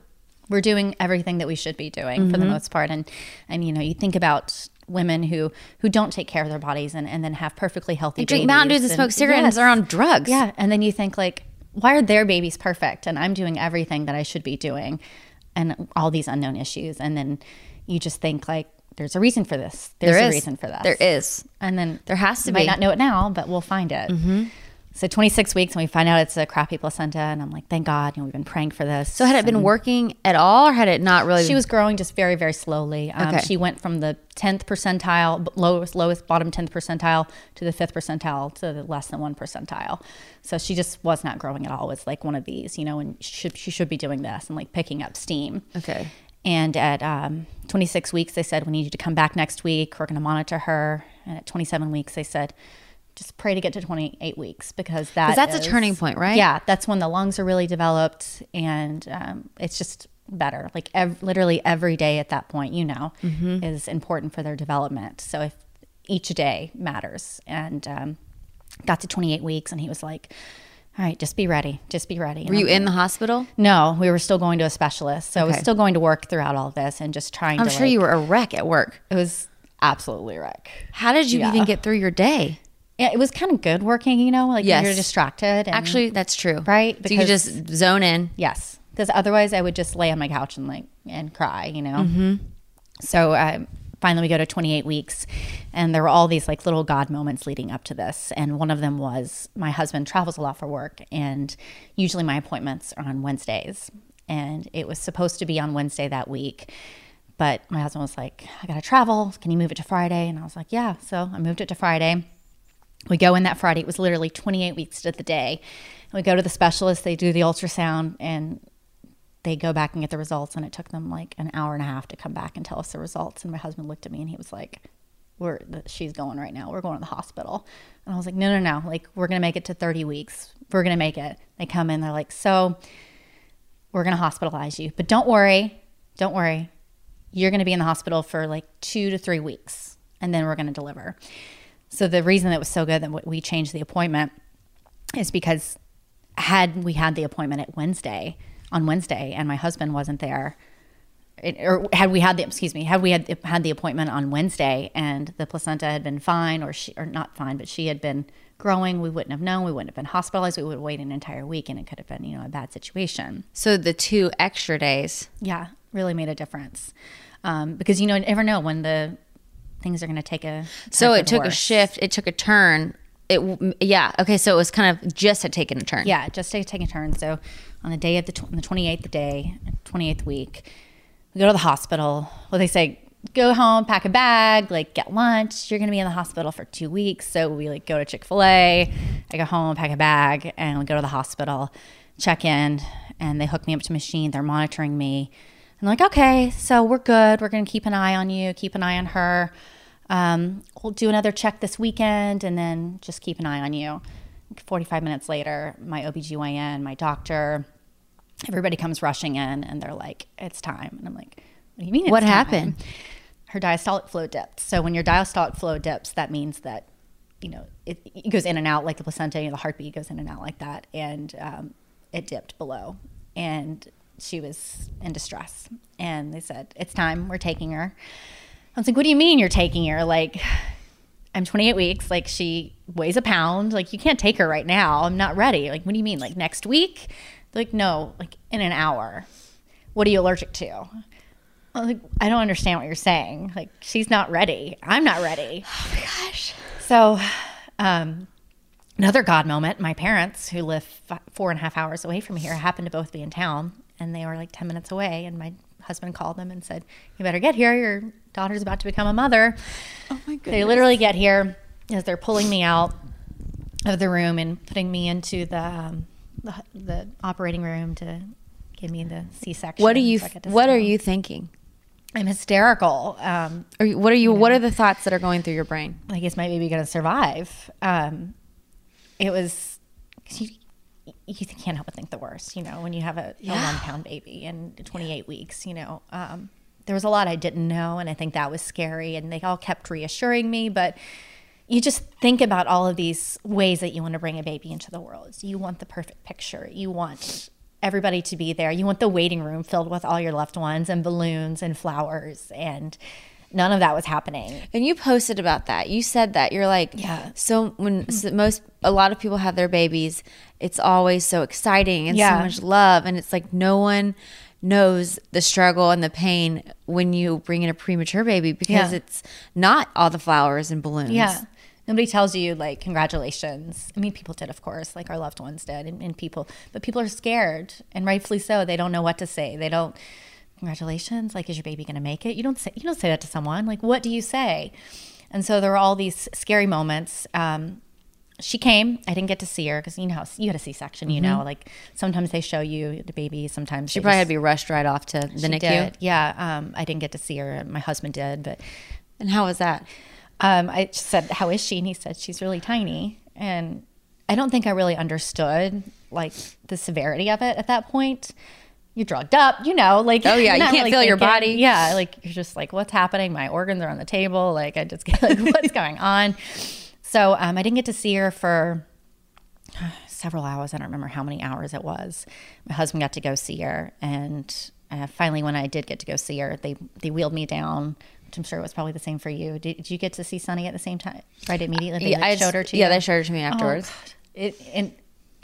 [SPEAKER 3] we're doing everything that we should be doing for
[SPEAKER 2] Mm-hmm.
[SPEAKER 3] the most part. And and you know you think about women who who don't take care of their bodies and, and then have perfectly healthy
[SPEAKER 2] They drink Mountain Dews and smoke cigarettes and they're on drugs.
[SPEAKER 3] yeah. And then you think like why are their babies perfect? And i'm doing everything that i should be doing and all these unknown issues. And then you just think like there's a reason for this. There's
[SPEAKER 2] There
[SPEAKER 3] a reason for that
[SPEAKER 2] There is.
[SPEAKER 3] and then
[SPEAKER 2] There has to
[SPEAKER 3] might
[SPEAKER 2] be.
[SPEAKER 3] not know it now but we'll find it so 26 weeks and we find out it's a crappy placenta and i'm like thank god you know we've been praying for this
[SPEAKER 2] So had it been working at all, or had it not really?
[SPEAKER 3] she was growing just very, very slowly. Um,
[SPEAKER 2] Okay.
[SPEAKER 3] She went from the 10th percentile, lowest, lowest, bottom 10th percentile to the 5th percentile to the less than 1 percentile. So she just was not growing at all. It was like one of these, you know, and she should, she should be doing this and like picking up steam.
[SPEAKER 2] Okay.
[SPEAKER 3] And at um, 26 weeks, they said, we need you to come back next week. We're going to monitor her. And at 27 weeks, they said, just pray to get to 28 weeks because that
[SPEAKER 2] that's a turning point, right?
[SPEAKER 3] Yeah, that's when the lungs are really developed and um, it's just better. Like ev- literally every day at that point, you know,
[SPEAKER 2] Mm-hmm.
[SPEAKER 3] is important for their development. So if each day matters, and um, got to 28 weeks, and he was like, "All right, just be ready, just be ready." And
[SPEAKER 2] Were you
[SPEAKER 3] I'm
[SPEAKER 2] in the hospital?
[SPEAKER 3] no, we were still going to a specialist. So I was still going to work throughout all this and just trying
[SPEAKER 2] I'm
[SPEAKER 3] to.
[SPEAKER 2] sure
[SPEAKER 3] like-
[SPEAKER 2] you were a wreck at work.
[SPEAKER 3] It was absolutely a wreck.
[SPEAKER 2] How did you
[SPEAKER 3] Yeah.
[SPEAKER 2] even get through your day?
[SPEAKER 3] Yeah, it was kind of good working, you know, like
[SPEAKER 2] Yes.
[SPEAKER 3] you're distracted. And,
[SPEAKER 2] Actually, that's true.
[SPEAKER 3] Right,
[SPEAKER 2] So you could just zone in.
[SPEAKER 3] yes, because otherwise I would just lay on my couch and like and cry, you know.
[SPEAKER 2] Mm-hmm.
[SPEAKER 3] So um, finally, we go to 28 weeks, and there were all these like little God moments leading up to this. And one of them was my husband travels a lot for work, and usually my appointments are on Wednesdays, and it was supposed to be on Wednesday that week. But my husband was like, I gotta travel. Can you move it to Friday? And I was like, Yeah. So I moved it to Friday. We go in that Friday. It was literally 28 weeks to the day. And we go to the specialist. They do the ultrasound and they go back and get the results. And it took them like an hour and a half to come back and tell us the results. And my husband looked at me and he was like, "We're she's going right now. We're going to the hospital." And I was like, "No, no, no. Like we're gonna make it to 30 weeks. We're gonna make it." They come in. They're like, "So we're gonna hospitalize you, but don't worry, don't worry. You're gonna be in the hospital for like two to three weeks, and then we're gonna deliver." So the reason that was so good that we changed the appointment is because had we had the appointment at Wednesday on Wednesday and my husband wasn't there, it, or had we had the excuse me, had we had had the appointment on Wednesday and the placenta had been fine or she or not fine, but she had been growing, we wouldn't have known. We wouldn't have been hospitalized. We would wait an entire week, and it could have been you know a bad situation.
[SPEAKER 2] So the two extra days.
[SPEAKER 3] Yeah, really made a difference um, because you know you never know when the things are going to take a
[SPEAKER 2] So it took a shift. It took a turn. It yeah. Okay. So it was kind of just had taken a turn.
[SPEAKER 3] Yeah, just to take a turn. So on the day of the, tw- on the 28th day, 28th week, we go to the hospital. Well, they say, go home, pack a bag, like get lunch. You're going to be in the hospital for two weeks. So we like go to Chick-fil-A. I go home, pack a bag, and we go to the hospital, check in, and they hook me up to a machine. They're monitoring me. I'm like, okay, so we're good. We're going to keep an eye on you, keep an eye on her. Um, we'll do another check this weekend and then just keep an eye on you. 45 minutes later, my OBGYN, my doctor, everybody comes rushing in and they're like, it's time. And I'm like, what do you mean? It's
[SPEAKER 2] What
[SPEAKER 3] time?"
[SPEAKER 2] happened?
[SPEAKER 3] Her diastolic flow dipped. So when your diastolic flow dips, that means that, you know, it, it goes in and out like the placenta, you know, the heartbeat goes in and out like that. And um, it dipped below. And she was in distress. And they said, it's time. We're taking her. I was like, what do you mean you're taking her? Like, I'm 28 weeks. Like, she weighs a pound. Like, you can't take her right now. I'm not ready. Like, what do you mean? Like, next week? They're like, no, like in an hour. What are you allergic to? I'm like, I don't understand what you're saying. Like, she's not ready. I'm not ready. Oh my gosh. So, um, another God moment. My parents, who live f- four and a half hours away from here, happened to both be in town, and they were like 10 minutes away. And my husband called them and said, "You better get here. Your daughter's about to become a mother." Oh my goodness! They literally get here as they're pulling me out of the room and putting me into the um, the, the operating room to give me the C-section.
[SPEAKER 2] What are you
[SPEAKER 3] so I
[SPEAKER 2] What are you thinking?
[SPEAKER 3] I'm hysterical. Um,
[SPEAKER 2] Are you, what are you? What are the thoughts that are going through your brain?
[SPEAKER 3] like, is my baby going to survive? Um, it was, you, you can't help but think the worst, you know, when you have a, a one pound baby and 28 weeks, you know. Um, there was a lot I didn't know, and I think that was scary. And they all kept reassuring me, but you just think about all of these ways that you want to bring a baby into the world. You want the perfect picture. You want everybody to be there. You want the waiting room filled with all your loved ones and balloons and flowers and none of that was happening.
[SPEAKER 2] And you posted about that. You said that you're like,
[SPEAKER 3] Yeah.
[SPEAKER 2] So when so most a lot of people have their babies, it's always so exciting and
[SPEAKER 3] Yeah.
[SPEAKER 2] so much love, and it's like no one knows the struggle and the pain when you bring in a premature baby because
[SPEAKER 3] Yeah.
[SPEAKER 2] it's not all the flowers and balloons.
[SPEAKER 3] Yeah. Nobody tells you like congratulations. I mean, people did, of course, like our loved ones did, and, and people, but people are scared, and rightfully so. They don't know what to say. They don't. Congratulations. Like, is your baby going to make it? You don't say. You don't say that to someone. Like, what do you say? And so there were all these scary moments. Um, she came. I didn't get to see her because you know how you had a C section. You know, like sometimes they show you the baby. Sometimes
[SPEAKER 2] She probably had to be rushed right off to the NICU.
[SPEAKER 3] did. Yeah. Um, I didn't get to see her. My husband did, but
[SPEAKER 2] And how was that?
[SPEAKER 3] um, I just said, "How is she?" And he said, "She's really tiny." And I don't think I really understood like the severity of it at that point. You're drugged up, you know, like
[SPEAKER 2] Oh, yeah, you can't feel your body.
[SPEAKER 3] Yeah, like you're just like, what's happening? My organs are on the table. Like I just get like, what's going on? So um, I didn't get to see her for several hours. I don't remember how many hours it was. My husband got to go see her, and uh, finally, when I did get to go see her, they they wheeled me down. Which I'm sure was probably the same for you. Did, did you get to see Sunny at the same time? Right immediately, they
[SPEAKER 2] Yeah,
[SPEAKER 3] like,
[SPEAKER 2] I
[SPEAKER 3] showed her to
[SPEAKER 2] yeah,
[SPEAKER 3] you.
[SPEAKER 2] Yeah, they showed her to me afterwards.
[SPEAKER 3] Oh, It and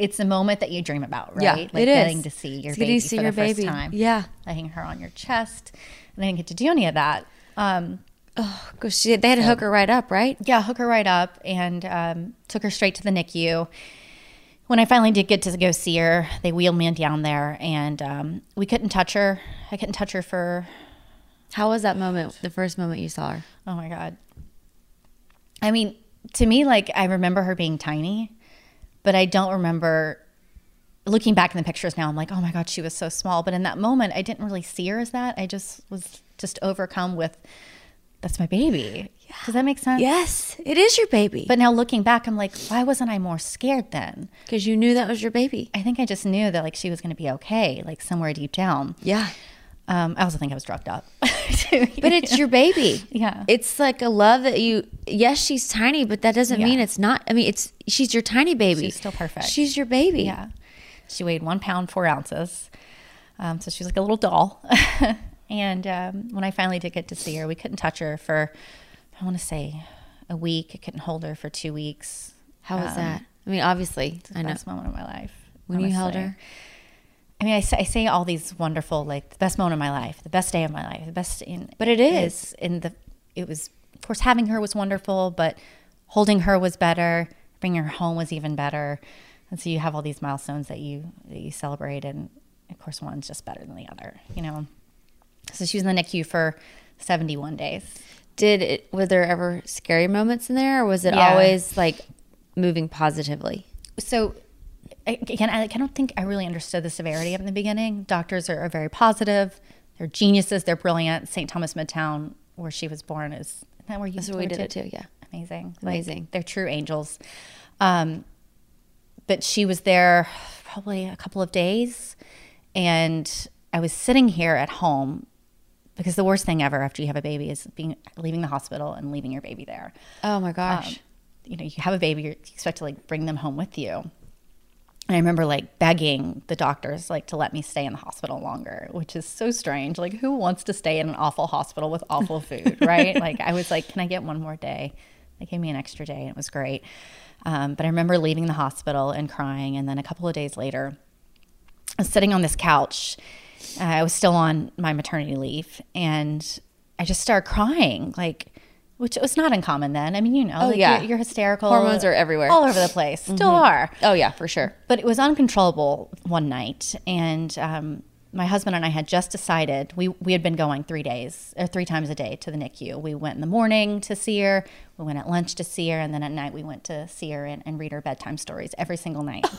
[SPEAKER 3] it's a moment that you dream about, right?
[SPEAKER 2] Yeah,
[SPEAKER 3] like
[SPEAKER 2] it is.
[SPEAKER 3] getting to see your
[SPEAKER 2] It's
[SPEAKER 3] baby
[SPEAKER 2] to see
[SPEAKER 3] for
[SPEAKER 2] your
[SPEAKER 3] the first time.
[SPEAKER 2] Yeah.
[SPEAKER 3] laying her on your chest, and I didn't get to do any of that. Um,
[SPEAKER 2] Because she they had to hook her right up, right?
[SPEAKER 3] yeah, hook her right up and um, took her straight to the NICU. When I finally did get to go see her, they wheeled me down there, and um, we couldn't touch her. I couldn't touch her for
[SPEAKER 2] How was that moment? The first moment you saw her.
[SPEAKER 3] oh my god. I mean, to me, like I remember her being tiny, but I don't remember looking back in the pictures now. I'm like, oh my god, she was so small. But in that moment, I didn't really see her as that. I just was just overcome with that's my baby. Does that make sense?
[SPEAKER 2] Yes, it is your baby.
[SPEAKER 3] But now looking back, I'm like, why wasn't I more scared then?
[SPEAKER 2] because you knew that was your baby.
[SPEAKER 3] I think I just knew that like she was going to be okay, like somewhere deep down.
[SPEAKER 2] Yeah.
[SPEAKER 3] Um, I also think I was drugged up.
[SPEAKER 2] But it's your baby.
[SPEAKER 3] Yeah.
[SPEAKER 2] It's like a love that you yes, she's tiny, but that doesn't
[SPEAKER 3] Yeah.
[SPEAKER 2] mean it's not I mean it's she's your tiny baby.
[SPEAKER 3] She's still perfect.
[SPEAKER 2] She's your baby.
[SPEAKER 3] yeah. She weighed one pound four ounces, um, so she's like a little doll. and um, when I finally did get to see her, we couldn't touch her for I want to say a week. I couldn't hold her for two weeks.
[SPEAKER 2] How was
[SPEAKER 3] Um,
[SPEAKER 2] that? I mean, obviously,
[SPEAKER 3] the
[SPEAKER 2] I know.
[SPEAKER 3] best moment of my life.
[SPEAKER 2] When you held her?
[SPEAKER 3] I mean, I say, I say all these wonderful, like the best moment of my life, the best day of my life, the best in.
[SPEAKER 2] But it is.
[SPEAKER 3] in the. It was, of course, having her was wonderful, but holding her was better. Bringing her home was even better, and so you have all these milestones that you that you celebrate, and of course, one's just better than the other. You know. So she was in the NICU for seventy-one days.
[SPEAKER 2] Did it were there ever scary moments in there or was it
[SPEAKER 3] Yeah.
[SPEAKER 2] always like moving positively?
[SPEAKER 3] so again, I, I don't think I really understood the severity of in the beginning. Doctors are, are very positive. They're geniuses. They're brilliant. St. Thomas Midtown, where she was born, is isn't that where you
[SPEAKER 2] That's where we did it too, yeah.
[SPEAKER 3] Amazing,
[SPEAKER 2] Amazing.
[SPEAKER 3] Like, they're true angels. Um, but she was there probably a couple of days, and I was sitting here at home because the worst thing ever after you have a baby is being leaving the hospital and leaving your baby there
[SPEAKER 2] Oh my gosh.
[SPEAKER 3] um, you know, you have a baby, you expect to like bring them home with you. And I remember like begging the doctors like to let me stay in the hospital longer, which is so strange. Like who wants to stay in an awful hospital with awful food, right? like I was like, can I get one more day? They gave me an extra day and it was great. Um, but I remember leaving the hospital and crying. And then a couple of days later, I was sitting on this couch. Uh, I was still on my maternity leave, and I just started crying, like, which was not uncommon then. I mean, you know,
[SPEAKER 2] Oh,
[SPEAKER 3] like
[SPEAKER 2] yeah.
[SPEAKER 3] you're, you're hysterical.
[SPEAKER 2] Hormones are everywhere.
[SPEAKER 3] all over the place. Still are.
[SPEAKER 2] oh yeah, for sure.
[SPEAKER 3] But it was uncontrollable one night, and um, my husband and I had just decided we we had been going three days or three times a day to the NICU. We went in the morning to see her, we went at lunch to see her, and then at night we went to see her and, and read her bedtime stories every single night.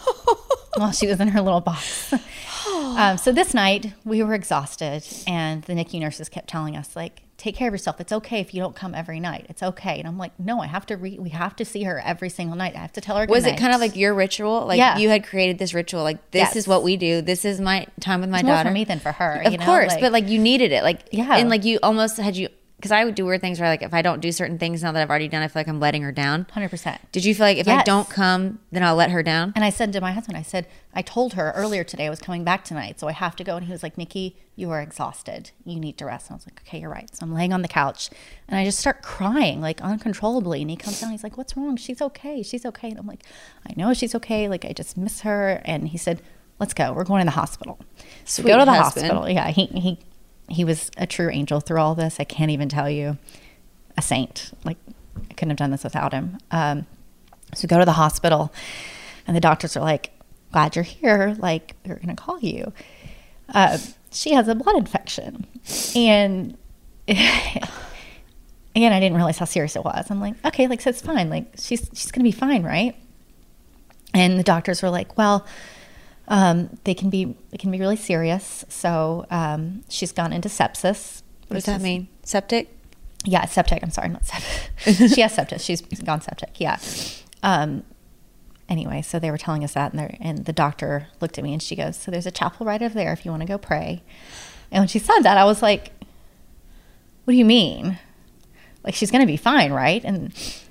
[SPEAKER 3] while she was in her little box. um, so this night we were exhausted, and the NICU nurses kept telling us like, "Take care of yourself. It's okay if you don't come every night. It's okay." And I'm like, "No, I have to. Re- we have to see her every single night. I have to tell her."
[SPEAKER 2] Was it kind of like your ritual? Like
[SPEAKER 3] Yeah.
[SPEAKER 2] you had created this ritual. Like this
[SPEAKER 3] Yes.
[SPEAKER 2] is what we do. This is my time with my
[SPEAKER 3] It's more
[SPEAKER 2] daughter.
[SPEAKER 3] for me than for her?
[SPEAKER 2] Of
[SPEAKER 3] you know?
[SPEAKER 2] course, but like you needed it. Like
[SPEAKER 3] Yeah.
[SPEAKER 2] and like you almost had you because I would do weird things where like if I don't do certain things now that I've already done, I feel like I'm letting her down.
[SPEAKER 3] hundred percent.
[SPEAKER 2] Did you feel like if I don't come, then I'll let her down?
[SPEAKER 3] And I said to my husband, I said, I told her earlier today I was coming back tonight, so I have to go. And he was like, Nikki, you are exhausted. You need to rest. And I was like, okay, you're right. So I'm laying on the couch and I just start crying like uncontrollably. And he comes down, he's like, what's wrong? She's okay. She's okay. And I'm like, I know she's okay. Like, I just miss her. And he said, let's go. We're going to the hospital. So we
[SPEAKER 2] Sweet
[SPEAKER 3] go to the
[SPEAKER 2] husband.
[SPEAKER 3] hospital. Yeah. He, he, he was a true angel through all this. I can't even tell you. A saint. Like, I couldn't have done this without him. Um, so we go to the hospital, and the doctors are like, "Glad you're here. Like, we're gonna call you." Uh, she has a blood infection, and again, I didn't realize how serious it was. I'm like, "Okay, like, so it's fine. Like, she's she's gonna be fine, right?" And the doctors were like, "Well." Um, they can be it can be really serious. So um, she's gone into sepsis.
[SPEAKER 2] What does that mean? Septic?
[SPEAKER 3] yeah, septic. I'm sorry, not septic. she has septic. She's gone septic. Yeah. Um, anyway, so they were telling us that, and, and the doctor looked at me and she goes, "So there's a chapel right over there if you want to go pray." And when she said that, I was like, "What do you mean? Like she's going to be fine, right?" And it's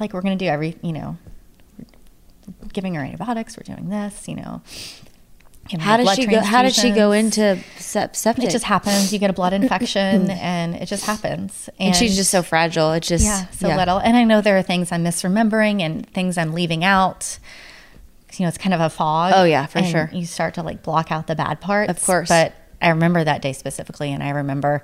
[SPEAKER 3] like we're going to do every, you know, giving her antibiotics. We're doing this, you know.
[SPEAKER 2] How did she go? How did she go into sep- septic?
[SPEAKER 3] It just happens. You get a blood infection, and it just happens.
[SPEAKER 2] and she's just so fragile. It just
[SPEAKER 3] yeah, so little. And I know there are things I'm misremembering and things I'm leaving out. You know, it's kind of a fog.
[SPEAKER 2] Oh, yeah, for
[SPEAKER 3] and
[SPEAKER 2] sure.
[SPEAKER 3] You start to like block out the bad parts.
[SPEAKER 2] Of course.
[SPEAKER 3] But I remember that day specifically, and I remember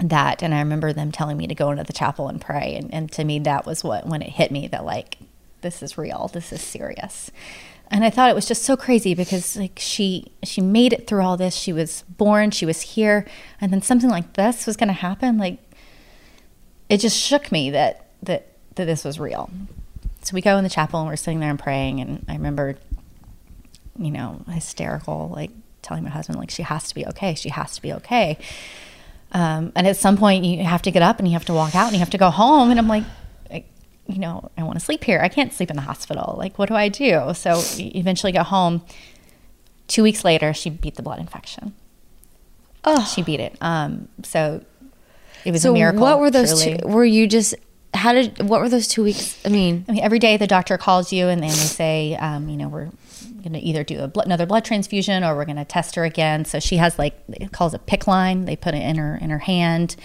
[SPEAKER 3] that, and I remember them telling me to go into the chapel and pray. And, and to me, that was what when it hit me that like this is real, this is serious. And I thought it was just so crazy because like she she made it through all this. She was born, she was here, and then something like this was going to happen. Like it just shook me that that that this was real. So we go in the chapel and we're sitting there and praying, and I remember, you know, hysterical, like telling my husband like she has to be okay, she has to be okay. Um, and at some point you have to get up and you have to walk out and you have to go home, and I'm like, you know, I want to sleep here. I can't sleep in the hospital. Like, what do I do? So eventually got home. Two weeks later, she beat the blood infection. Oh, she beat it. Um, so it was
[SPEAKER 2] So
[SPEAKER 3] a miracle.
[SPEAKER 2] what were those
[SPEAKER 3] truly.
[SPEAKER 2] two? Were you just? How did? What were those two weeks? I mean,
[SPEAKER 3] I mean, every day the doctor calls you and then they say, um, you know, we're going to either do another blood transfusion or we're going to test her again. So she has like it calls a PICC line. They put it in her in her hand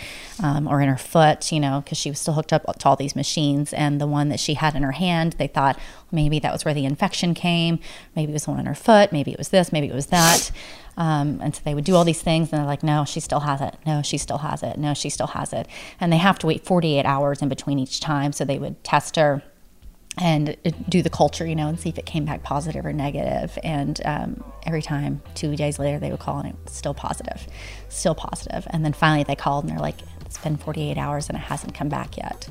[SPEAKER 3] um, or in her foot, you know, because she was still hooked up to all these machines. And the one that she had in her hand, they thought maybe that was where the infection came. Maybe it was the one in her foot. Maybe it was this. Maybe it was that. Um, and so they would do all these things, and they're like, no, she still has it. No, she still has it. No, she still has it. And they have to wait 48 hours in between each time. So they would test her and do the culture, you know, and see if it came back positive or negative. And um, every time, two days later, they would call and it was still positive, still positive. And then finally they called and they're like, it's been 48 hours and it hasn't come back yet.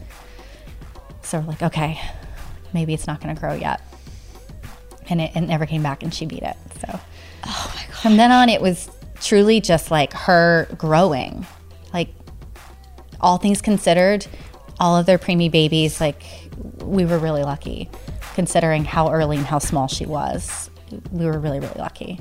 [SPEAKER 3] So we're like, okay, maybe it's not going to grow yet. And it, it never came back and she beat it. So from then on, it was truly just like her growing. Like all things considered, all of their preemie babies, like we were really lucky considering how early and how small she was. We were really, really lucky.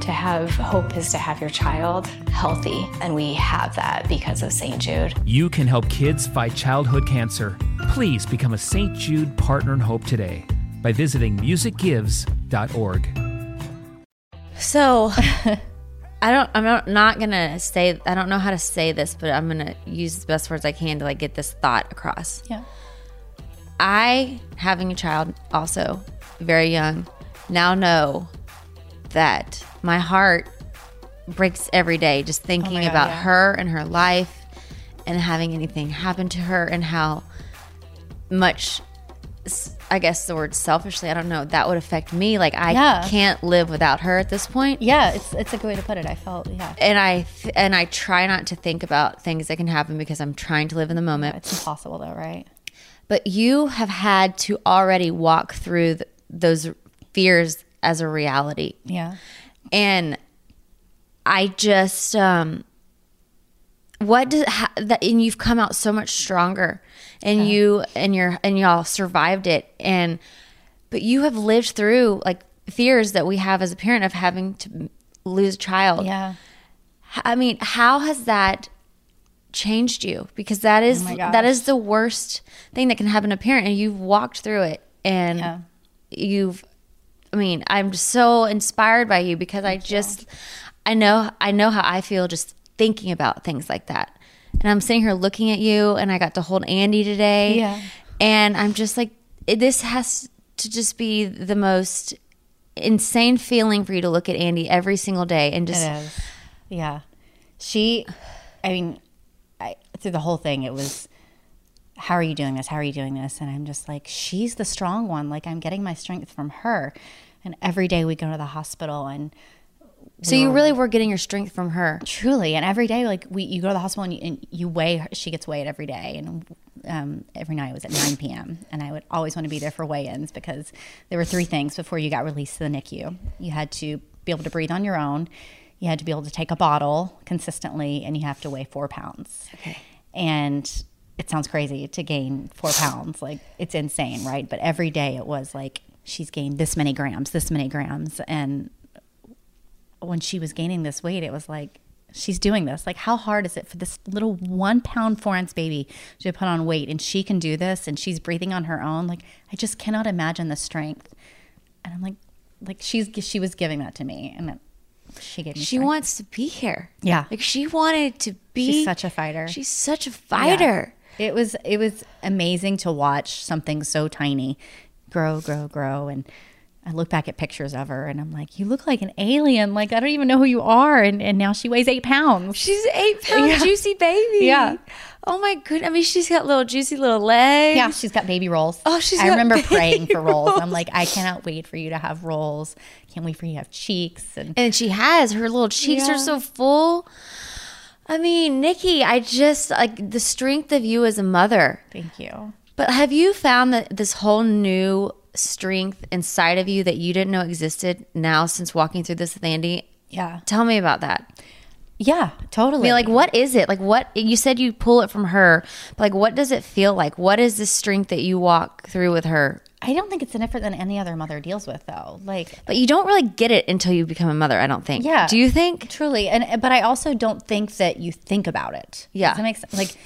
[SPEAKER 4] To have hope is to have your child healthy, and we have that because of St. Jude.
[SPEAKER 5] You can help kids fight childhood cancer. Please become a St. Jude Partner in Hope today by visiting musicgives.org.
[SPEAKER 2] So, I don't. I'm not, not gonna say. I don't know how to say this, but I'm gonna use the best words I can to like get this thought across.
[SPEAKER 3] Yeah.
[SPEAKER 2] I, having a child, also very young, now know that my heart breaks every day just thinking
[SPEAKER 3] Oh God,
[SPEAKER 2] about
[SPEAKER 3] yeah.
[SPEAKER 2] her and her life and having anything happen to her and how much I guess the word selfishly, I don't know, that would affect me. Like I
[SPEAKER 3] Yeah.
[SPEAKER 2] can't live without her at this point.
[SPEAKER 3] Yeah, it's it's a good way to put it. I felt yeah.
[SPEAKER 2] And I th- and I try not to think about things that can happen because I'm trying to live in the moment.
[SPEAKER 3] It's impossible though, right?
[SPEAKER 2] But you have had to already walk through th- those fears as a reality.
[SPEAKER 3] Yeah.
[SPEAKER 2] And I just um what does ha- that and you've come out so much stronger and you and your and y'all survived it and but you have lived through like fears that we have as a parent of having to lose a child.
[SPEAKER 3] Yeah.
[SPEAKER 2] I mean, how has that changed you? Because that is
[SPEAKER 3] oh
[SPEAKER 2] that is the worst thing that can happen to a parent, and you've walked through it, and
[SPEAKER 3] Yeah.
[SPEAKER 2] you've. I mean, I'm so inspired by you because I just, I know, I know how I feel just thinking about things like that, and I'm sitting here looking at you, and I got to hold Andy today,
[SPEAKER 3] Yeah.
[SPEAKER 2] and I'm just like, this has to just be the most insane feeling for you to look at Andy every single day and just.
[SPEAKER 3] Yeah. She, I mean, I, through the whole thing, it was, how are you doing this? How are you doing this? And I'm just like, she's the strong one. Like, I'm getting my strength from her. And every day we go to the hospital and
[SPEAKER 2] So you really were getting your strength from her.
[SPEAKER 3] truly, and every day, like, we, you go to the hospital and you, and you weigh her. She gets weighed every day. And um, every night was at 9 p.m. And I would always want to be there for weigh ins because there were three things before you got released to the NICU. You had to be able to breathe on your own, you had to be able to take a bottle consistently, and you have to weigh four pounds. Okay. And it sounds crazy to gain four pounds. Like, it's insane, right? But every day it was like, she's gained this many grams, this many grams. And when she was gaining this weight, it was like, she's doing this. Like, how hard is it for this little one pound, four ounce baby to put on weight? And she can do this and she's breathing on her own. Like, I just cannot imagine the strength. And I'm like, like she's she was giving that to me, and it, she gave me.
[SPEAKER 2] She
[SPEAKER 3] strength.
[SPEAKER 2] wants to be here.
[SPEAKER 3] Yeah.
[SPEAKER 2] Like she wanted to be
[SPEAKER 3] She's such a fighter.
[SPEAKER 2] She's such a fighter.
[SPEAKER 3] It was it was amazing to watch something so tiny grow, grow, grow, and I look back at pictures of her and I'm like, you look like an alien. Like I don't even know who you are, and and now she weighs eight pounds.
[SPEAKER 2] She's eight pound
[SPEAKER 3] Yeah.
[SPEAKER 2] juicy baby.
[SPEAKER 3] Yeah.
[SPEAKER 2] Oh my goodness. I mean, she's got little juicy little legs.
[SPEAKER 3] Yeah, she's got baby rolls.
[SPEAKER 2] Oh, she's
[SPEAKER 3] I remember praying for rolls. I'm like, I cannot wait for you to have rolls. Can't wait for you to have cheeks. And
[SPEAKER 2] And she has her little cheeks are so full. I mean, Nikki, I just like the strength of you as a mother.
[SPEAKER 3] thank you.
[SPEAKER 2] But have you found that this whole new strength inside of you that you didn't know existed now since walking through this with Andy?
[SPEAKER 3] Yeah.
[SPEAKER 2] Tell me about that.
[SPEAKER 3] Yeah,
[SPEAKER 2] I
[SPEAKER 3] totally.
[SPEAKER 2] mean, like, what is it? Like, what you said you pull it from her, but like, what does it feel like? What is this strength that you walk through with her?
[SPEAKER 3] I don't think it's any different than any other mother deals with, though. Like,
[SPEAKER 2] But you don't really get it until you become a mother. I don't think.
[SPEAKER 3] Yeah.
[SPEAKER 2] Do you think?
[SPEAKER 3] truly, and but I also don't think that you think about it.
[SPEAKER 2] Yeah.
[SPEAKER 3] Does that make sense? Like,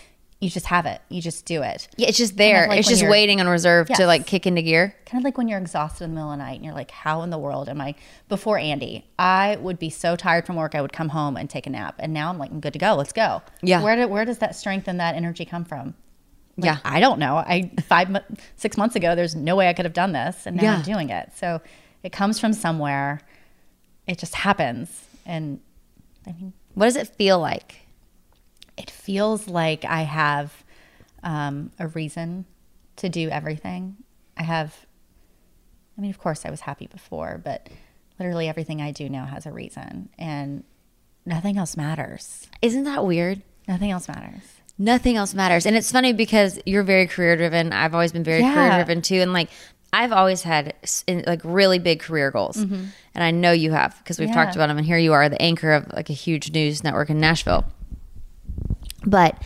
[SPEAKER 3] you just have it. You just do it.
[SPEAKER 2] Yeah, it's just there.
[SPEAKER 3] like
[SPEAKER 2] it's just waiting on reserve to like kick into gear.
[SPEAKER 3] Kind of like when you're exhausted in the middle of the night and you're like, how in the world am I? Before Andy, I would be so tired from work, I would come home and take a nap. And now I'm like, I'm good to go. Let's go.
[SPEAKER 2] Yeah.
[SPEAKER 3] Where, do, where does that strength and that energy come from? Like,
[SPEAKER 2] Yeah.
[SPEAKER 3] I don't know. I five six months ago, there's no way I could have done this, and now
[SPEAKER 2] Yeah.
[SPEAKER 3] I'm doing it. So it comes from somewhere. It just happens, and I mean,
[SPEAKER 2] What does it feel like?
[SPEAKER 3] it feels like I have um, a reason to do everything. I have. I mean, of course, I was happy before, but literally everything I do now has a reason, and nothing else matters.
[SPEAKER 2] Isn't that weird?
[SPEAKER 3] Nothing else matters.
[SPEAKER 2] Nothing else matters. And it's funny because you're very career driven. I've always been very
[SPEAKER 3] Yeah.
[SPEAKER 2] career driven too. And like, I've always had in- like really big career goals. And I know you have because we've
[SPEAKER 3] Mm-hmm. Yeah.
[SPEAKER 2] talked about them. And here you are, the anchor of like a huge news network in Nashville. But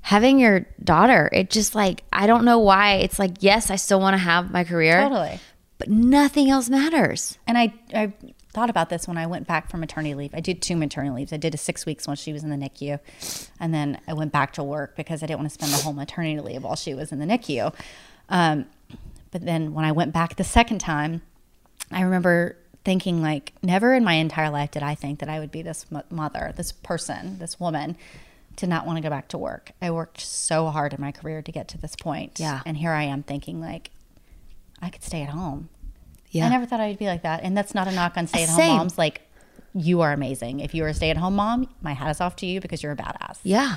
[SPEAKER 2] having your daughter, it just like, I don't know why. It's like, yes, I still want to have my career.
[SPEAKER 3] Totally.
[SPEAKER 2] But nothing else matters.
[SPEAKER 3] And I, I thought about this when I went back from maternity leave. I did two maternity leaves. I did a six weeks while she was in the NICU. And then I went back to work because I didn't want to spend the whole maternity leave while she was in the NICU. Um, but then when I went back the second time, I remember thinking, like, never in my entire life did I think that I would be this mo- mother, this person, this woman, to not want to go back to work. I worked so hard in my career to get to this point.
[SPEAKER 2] Yeah.
[SPEAKER 3] And here I am thinking, like, I could stay at home.
[SPEAKER 2] Yeah.
[SPEAKER 3] I never thought I'd be like that. And that's not a knock on stay at home moms. Like, you are amazing. If you are a stay at home mom, my hat is off to you because you're a badass.
[SPEAKER 2] Yeah.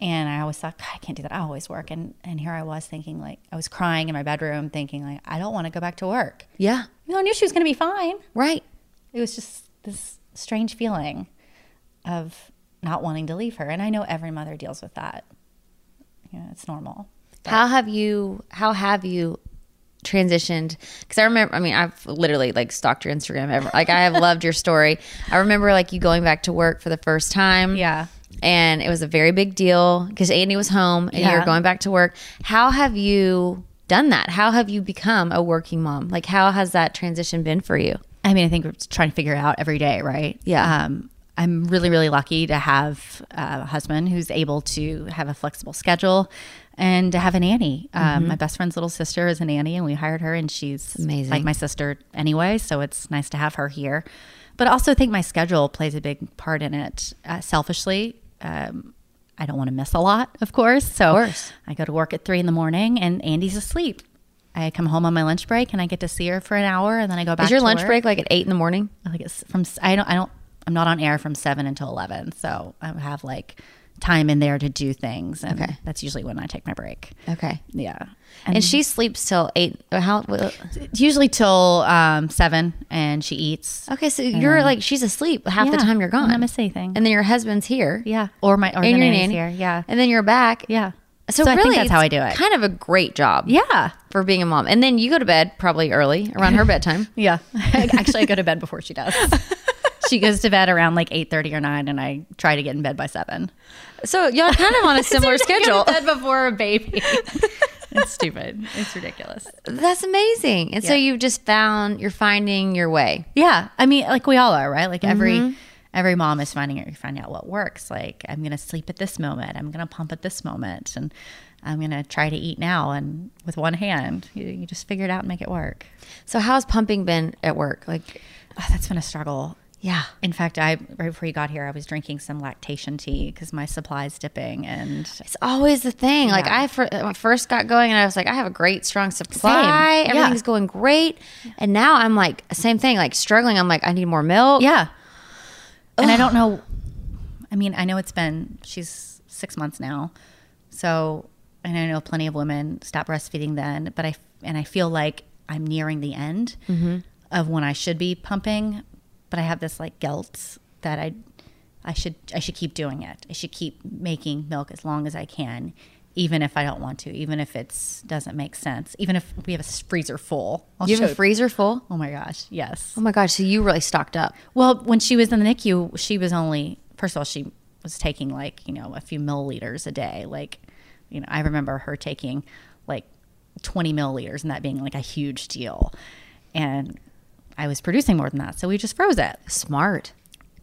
[SPEAKER 3] And I always thought, I can't do that. I always work. And and here I was thinking, like, I was crying in my bedroom, thinking, like, I don't want to go back to work.
[SPEAKER 2] Yeah.
[SPEAKER 3] Even though I knew she was going to be fine.
[SPEAKER 2] Right.
[SPEAKER 3] It was just this strange feeling of not wanting to leave her. And I know every mother deals with that. You know, it's normal.
[SPEAKER 2] How have you how have you transitioned because i remember i mean i've literally like stalked your instagram ever like i have loved your story. I remember like you going back to work for the first time.
[SPEAKER 3] Yeah.
[SPEAKER 2] and it was a very big deal because andy was home and you were going back to work. How have you done that? How have you become a working mom? Like how has that transition been for you?
[SPEAKER 3] I mean, I think we're trying to figure it out every day, right?
[SPEAKER 2] Yeah.
[SPEAKER 3] Um, I'm really, really lucky to have a husband who's able to have a flexible schedule and to have a nanny. Um, my best friend's little sister is a nanny, and we hired her, and she's
[SPEAKER 2] amazing.
[SPEAKER 3] like my sister anyway. So it's nice to have her here. But I also think my schedule plays a big part in it. Uh, selfishly, um, I don't want to miss a lot, of course. So
[SPEAKER 2] course.
[SPEAKER 3] I go to work at three in the morning, and Andy's asleep. I come home on my lunch break, and I get to see her for an hour, and then I go back.
[SPEAKER 2] Is your lunch
[SPEAKER 3] work.
[SPEAKER 2] break like at eight in the morning
[SPEAKER 3] like it's from I don't I don't I'm not on air from seven until eleven, so I have like time in there to do things, and
[SPEAKER 2] Okay.
[SPEAKER 3] that's usually when I take my break.
[SPEAKER 2] okay
[SPEAKER 3] Yeah,
[SPEAKER 2] and, she sleeps till eight how
[SPEAKER 3] it's usually till um, seven, and she eats.
[SPEAKER 2] okay so you're like she's asleep half the time you're gone
[SPEAKER 3] I'm not miss anything.
[SPEAKER 2] and then your husband's here
[SPEAKER 3] Yeah, or my or the
[SPEAKER 2] and your
[SPEAKER 3] nanny's here. Yeah,
[SPEAKER 2] and then you're back
[SPEAKER 3] yeah.
[SPEAKER 2] So,
[SPEAKER 3] So I think
[SPEAKER 2] really,
[SPEAKER 3] that's how I do it.
[SPEAKER 2] Kind of a great job.
[SPEAKER 3] Yeah.
[SPEAKER 2] For being a mom. And then you go to bed probably early around her bedtime.
[SPEAKER 3] Yeah, actually, I go to bed before she does. she goes to bed around like eight thirty or nine, and I try to get in bed by seven.
[SPEAKER 2] So y'all kind of on a similar schedule.
[SPEAKER 3] To bed before a baby. it's stupid. It's ridiculous.
[SPEAKER 2] That's amazing. And so you've just found you're finding your way.
[SPEAKER 3] Yeah, I mean, like we all are, right? Like every
[SPEAKER 2] Mm-hmm.
[SPEAKER 3] every mom is finding it, finding out what works. Like I'm gonna sleep at this moment. I'm gonna pump at this moment, and I'm gonna try to eat now and with one hand. You, you just figure it out and make it work.
[SPEAKER 2] So how's pumping been at work? Like
[SPEAKER 3] Oh, that's been a struggle.
[SPEAKER 2] Yeah.
[SPEAKER 3] In fact, I right before you got here, I was drinking some lactation tea because my supply's dipping, and
[SPEAKER 2] It's always the thing. Like I fir- when I first got going and I was like, I have a great strong supply.
[SPEAKER 3] Same. Yeah.
[SPEAKER 2] Everything's going great. And now I'm like same thing, like struggling. I'm like, I need more milk.
[SPEAKER 3] yeah. And I don't know. I mean, I know it's been she's six months now, so and I know plenty of women stop breastfeeding then. But I and I feel like I'm nearing the end mm-hmm. of when I should be pumping, but I have this like guilt that I I should I should keep doing it. I should keep making milk as long as I can, even if I don't want to, even if it doesn't make sense, even if we have a freezer full. I'll
[SPEAKER 2] You have a freezer full?
[SPEAKER 3] Oh my gosh, yes.
[SPEAKER 2] Oh my gosh, so you really stocked up.
[SPEAKER 3] Well, when she was in the NICU, she was only first of all she was taking like you know a few milliliters a day. Like, you know, I remember her taking like twenty milliliters and that being like a huge deal. And I was producing more than that, so we just froze it.
[SPEAKER 2] Smart.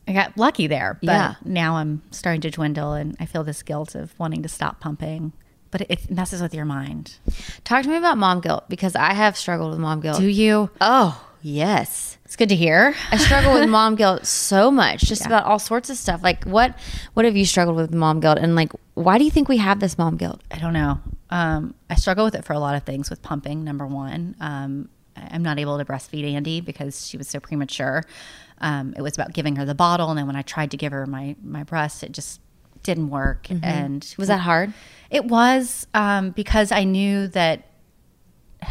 [SPEAKER 3] I got lucky there, but
[SPEAKER 2] Yeah.
[SPEAKER 3] now I'm starting to dwindle, and I feel this guilt of wanting to stop pumping. But it, it messes with your mind.
[SPEAKER 2] Talk to me about mom guilt because I have struggled with mom guilt.
[SPEAKER 3] Do you?
[SPEAKER 2] Oh, yes.
[SPEAKER 3] It's good to hear.
[SPEAKER 2] I struggle with mom guilt so much, just about all sorts of stuff. Like what what have you struggled with mom guilt and like why do you think we have this mom guilt?
[SPEAKER 3] I don't know. Um, I struggle with it for a lot of things with pumping. Number one, um, I'm not able to breastfeed Andy because she was so premature. Um, it was about giving her the bottle, and then when I tried to give her my my breast, it just didn't work. And
[SPEAKER 2] Was that hard?
[SPEAKER 3] It was um, because I knew that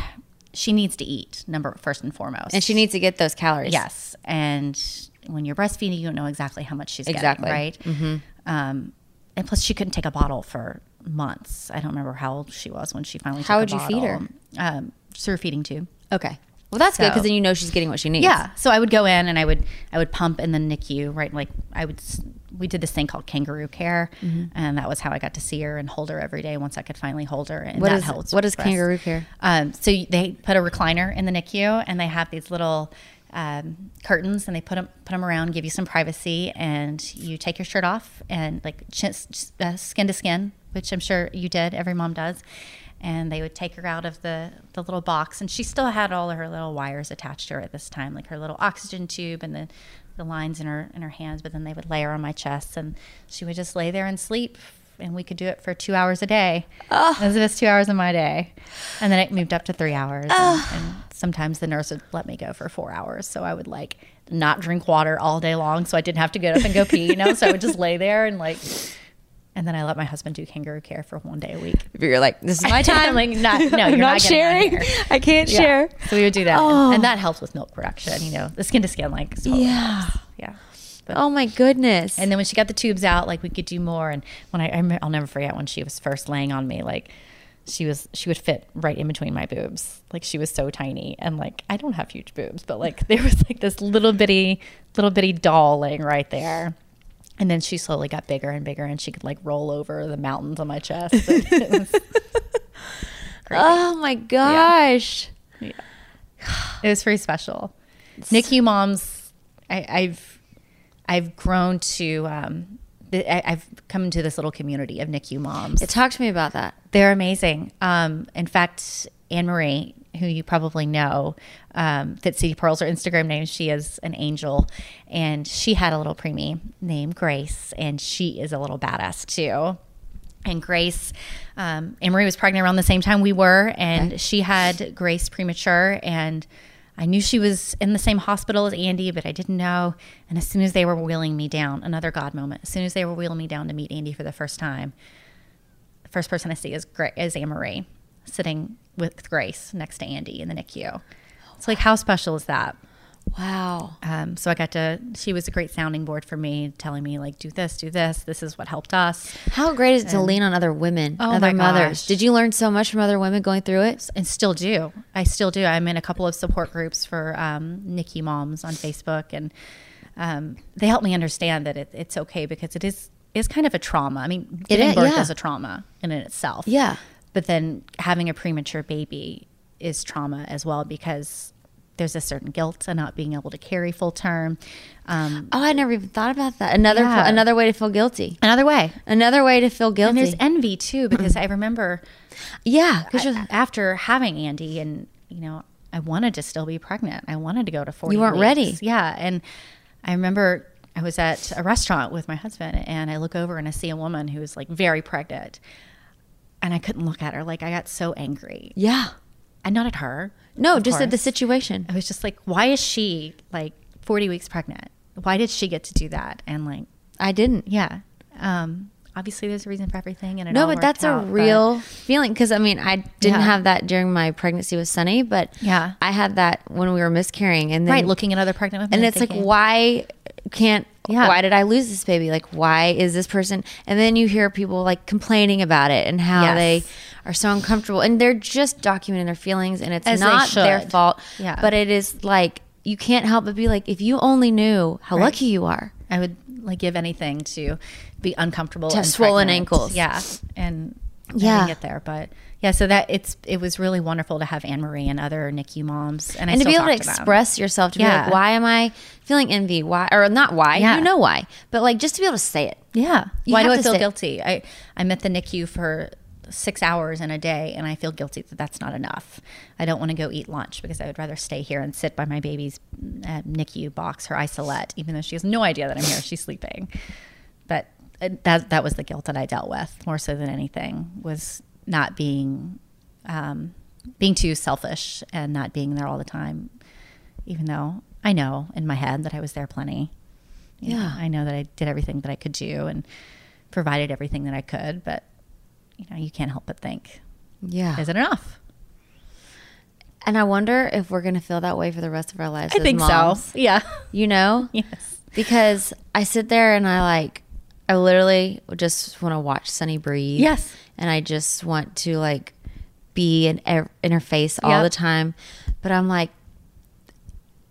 [SPEAKER 3] she needs to eat. Number first and foremost,
[SPEAKER 2] And she needs to get those calories.
[SPEAKER 3] Yes, and when you're breastfeeding, you don't know exactly how much she's
[SPEAKER 2] Exactly.
[SPEAKER 3] getting, right? Mm-hmm. Um, and plus, she couldn't take a bottle for months. I don't remember how old she was when she finally.
[SPEAKER 2] How
[SPEAKER 3] took a
[SPEAKER 2] would you feed her?
[SPEAKER 3] bottle. Um, through feeding tube.
[SPEAKER 2] Okay. Well, that's good because then you know she's getting what she needs.
[SPEAKER 3] Yeah. So I would go in and I would I would pump in the NICU, right? Like I would we did this thing called kangaroo care,
[SPEAKER 2] Mm-hmm.
[SPEAKER 3] and that was how I got to see her and hold her every day once I could finally hold her. And
[SPEAKER 2] What
[SPEAKER 3] that
[SPEAKER 2] is-
[SPEAKER 3] helps.
[SPEAKER 2] what is kangaroo care?
[SPEAKER 3] Um, so they put a recliner in the NICU, and they have these little um, curtains, and they put them put them around, give you some privacy, and you take your shirt off and like chin, uh, skin to skin, which I'm sure you did. Every mom does. And they would take her out of the, the little box, and she still had all of her little wires attached to her at this time, like her little oxygen tube and the, the lines in her in her hands. But then they would lay her on my chest, and she would just lay there and sleep and we could do it for two hours a day. Oh. As if it's two hours of my day. And then it moved up to three hours. And, and sometimes the nurse would let me go for four hours. So I would like not drink water all day long so I didn't have to get up and go pee, you know? So I would just lay there and like, and then I let my husband do kangaroo care for one day a week.
[SPEAKER 2] You're like, this is my time.
[SPEAKER 3] like, not, no, you're not,
[SPEAKER 2] not
[SPEAKER 3] getting out of
[SPEAKER 2] sharing. I can't
[SPEAKER 3] Yeah.
[SPEAKER 2] share.
[SPEAKER 3] So we would do that.
[SPEAKER 2] Oh.
[SPEAKER 3] And, and that helps with milk production, you know, the skin to skin, like,
[SPEAKER 2] Yeah.
[SPEAKER 3] helps. Yeah. But-
[SPEAKER 2] Oh my goodness.
[SPEAKER 3] and then when she got the tubes out, like we could do more. And when I, I rem- I'll never forget when she was first laying on me, like she was, she would fit right in between my boobs. Like she was so tiny, and like I don't have huge boobs, but like there was like this little bitty, little bitty doll laying right there. And then she slowly got bigger and bigger, and she could like roll over the mountains on my chest. Was
[SPEAKER 2] oh my gosh.
[SPEAKER 3] It was pretty special. NICU moms, I, I've I've grown to um, I, I've come into this little community of NICU moms.
[SPEAKER 2] Talk to me about that.
[SPEAKER 3] They're amazing. Um, in fact, Anne Marie, who you probably know, um, Fit City Pearls, her Instagram name, she is an angel, and she had a little preemie named Grace, and she is a little badass too. And Grace, um, Marie was pregnant around the same time we were, and she had Grace premature, and I knew she was in the same hospital as Andy, but I didn't know. And as soon as they were wheeling me down, another God moment. As soon as they were wheeling me down to meet Andy for the first time, the first person I see is Gra- is Anne Marie sitting with Grace next to Andy in the NICU. It's like how special is that?
[SPEAKER 2] Wow.
[SPEAKER 3] Um, so I got to. She was a great sounding board for me, telling me like, do this, do this. This is what helped us,
[SPEAKER 2] How great is it to lean on other women,
[SPEAKER 3] Oh
[SPEAKER 2] other
[SPEAKER 3] my
[SPEAKER 2] mothers?
[SPEAKER 3] gosh.
[SPEAKER 2] Did you learn so much from other women going through it?
[SPEAKER 3] and still do. I still do. I'm in a couple of support groups for um, NICU moms on Facebook, and um, they help me understand that it, it's okay because it is is kind of a trauma. I mean, giving
[SPEAKER 2] is,
[SPEAKER 3] birth
[SPEAKER 2] yeah.
[SPEAKER 3] is a trauma in and itself.
[SPEAKER 2] Yeah.
[SPEAKER 3] But then having a premature baby is trauma as well because there's a certain guilt of not being able to carry full term. Um,
[SPEAKER 2] Oh, I never even thought about that. Another
[SPEAKER 3] Yeah.
[SPEAKER 2] another way to feel guilty.
[SPEAKER 3] another way.
[SPEAKER 2] Another way to feel guilty.
[SPEAKER 3] And there's envy too because I remember
[SPEAKER 2] yeah,
[SPEAKER 3] I- after having Andy and you know I wanted to still be pregnant. I wanted to go to 40
[SPEAKER 2] You weren't
[SPEAKER 3] weeks.
[SPEAKER 2] ready.
[SPEAKER 3] Yeah, and I remember I was at a restaurant with my husband and I look over and I see a woman who was like very pregnant. And I couldn't look at her like I got so angry.
[SPEAKER 2] yeah.
[SPEAKER 3] And not at her.
[SPEAKER 2] No, just at the situation.
[SPEAKER 3] I was just like, why is she like 40 weeks pregnant? Why did she get to do that? And like,
[SPEAKER 2] I didn't.
[SPEAKER 3] yeah. Um, obviously, there's a reason for everything. And
[SPEAKER 2] No, but that's a
[SPEAKER 3] out, but-
[SPEAKER 2] real feeling because I mean I didn't
[SPEAKER 3] Yeah.
[SPEAKER 2] have that during my pregnancy with Sunny, but
[SPEAKER 3] Yeah.
[SPEAKER 2] I had that when we were miscarrying, and then
[SPEAKER 3] right. Looking at other pregnant women,
[SPEAKER 2] and it's like why can't
[SPEAKER 3] Yeah.
[SPEAKER 2] why did I lose this baby? Like why is this person? And then you hear people like complaining about it and how
[SPEAKER 3] Yes.
[SPEAKER 2] they are so uncomfortable, and they're just documenting their feelings, and it's
[SPEAKER 3] As
[SPEAKER 2] not their fault.
[SPEAKER 3] Yeah.
[SPEAKER 2] but it is like you can't help but be like, if you only knew how
[SPEAKER 3] Right.
[SPEAKER 2] lucky you are.
[SPEAKER 3] I would like give anything to be uncomfortable,
[SPEAKER 2] To
[SPEAKER 3] and
[SPEAKER 2] swollen
[SPEAKER 3] pregnant.
[SPEAKER 2] ankles.
[SPEAKER 3] Yeah, and
[SPEAKER 2] Yeah.
[SPEAKER 3] get there, but yeah. So that it's it was really wonderful to have Anne Marie and other NICU moms, and, I
[SPEAKER 2] and to be able to
[SPEAKER 3] them.
[SPEAKER 2] express yourself to be like, why am I feeling envy? Why or not why?
[SPEAKER 3] Yeah.
[SPEAKER 2] You know why, but like just to be able to say it.
[SPEAKER 3] Yeah.
[SPEAKER 2] You
[SPEAKER 3] Why do I feel guilty? I I'm at the NICU for six hours in a day, and I feel guilty that that's not enough. I don't want to go eat lunch because I would rather stay here and sit by my baby's uh, NICU box, her isolette, even though she has no idea that I'm here. She's sleeping. But uh, that that was the guilt that I dealt with more so than anything was not being um, being too selfish and not being there all the time, even though I know in my head that I was there plenty. You know,
[SPEAKER 2] Yeah.
[SPEAKER 3] I know that I did everything that I could do and provided everything that I could, but you know, you can't help but think,
[SPEAKER 2] Yeah.
[SPEAKER 3] is it enough?
[SPEAKER 2] And I wonder if we're gonna feel that way for the rest of our lives.
[SPEAKER 3] I
[SPEAKER 2] as
[SPEAKER 3] think
[SPEAKER 2] moms.
[SPEAKER 3] so. Yeah.
[SPEAKER 2] You know,
[SPEAKER 3] Yes.
[SPEAKER 2] because I sit there and I like, I literally just want to watch Sunny breathe.
[SPEAKER 3] Yes.
[SPEAKER 2] and I just want to like be in in her face all
[SPEAKER 3] Yep.
[SPEAKER 2] the time. But I'm like,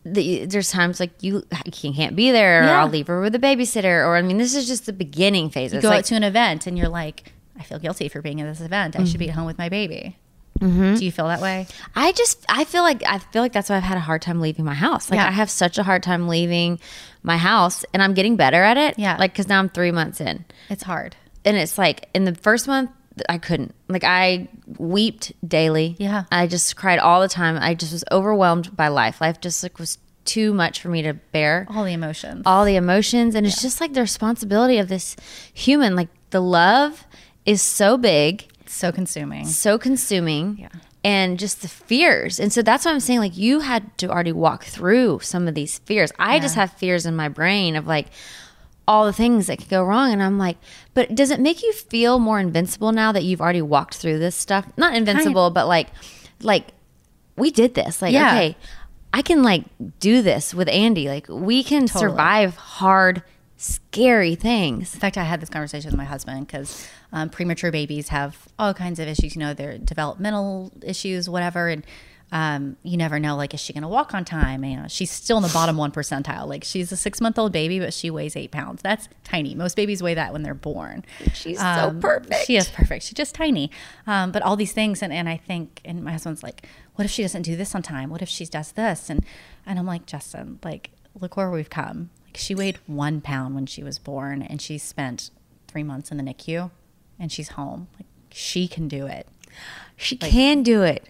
[SPEAKER 2] the, there's times like you you can't be there, or
[SPEAKER 3] Yeah.
[SPEAKER 2] I'll leave her with a babysitter, or I mean, this is just the beginning phase.
[SPEAKER 3] You
[SPEAKER 2] It's
[SPEAKER 3] go
[SPEAKER 2] like,
[SPEAKER 3] out to an event and you're like, I feel guilty for being at this event. I should be at home with my baby.
[SPEAKER 2] Mm-hmm.
[SPEAKER 3] Do you feel that way?
[SPEAKER 2] I just I feel like I feel like that's why I've had a hard time leaving my house. Like
[SPEAKER 3] Yeah.
[SPEAKER 2] I have such a hard time leaving my house, and I'm getting better at it.
[SPEAKER 3] Yeah.
[SPEAKER 2] like because now I'm three months in.
[SPEAKER 3] It's hard.
[SPEAKER 2] and it's like in the first month I couldn't. Like I wept daily.
[SPEAKER 3] Yeah.
[SPEAKER 2] I just cried all the time. I just was overwhelmed by life. Life just like was too much for me to bear.
[SPEAKER 3] All the emotions.
[SPEAKER 2] All the emotions and it's just like the responsibility of this human. Like the love is so big,
[SPEAKER 3] so consuming.
[SPEAKER 2] so consuming. And just the fears. And so that's what I'm saying like you had to already walk through some of these fears. I just have fears in my brain of like all the things that could go wrong. And I'm like, but does it make you feel more invincible now that you've already walked through this stuff? Not invincible, but like, like we did this. Like,
[SPEAKER 3] Yeah.
[SPEAKER 2] okay, I can like do this with Andy. Like we can survive hard, scary things.
[SPEAKER 3] In fact, I had this conversation with my husband because um, premature babies have all kinds of issues. You know, their developmental issues, whatever, and um, you never know. Like, is she going to walk on time? You know, she's still in the bottom one percentile. Like, she's a six month old baby, but she weighs eight pounds. That's tiny. Most babies weigh that when they're born.
[SPEAKER 2] She's so perfect.
[SPEAKER 3] She is perfect. She's just tiny. Um, but all these things, and, and I think, and my husband's like, what if she doesn't do this on time? What if she does this? And and I'm like, Justin, like, look where we've come. Like, she weighed one pound when she was born, and she spent three months in the NICU, and she's home. Like, she can do it.
[SPEAKER 2] She can do it.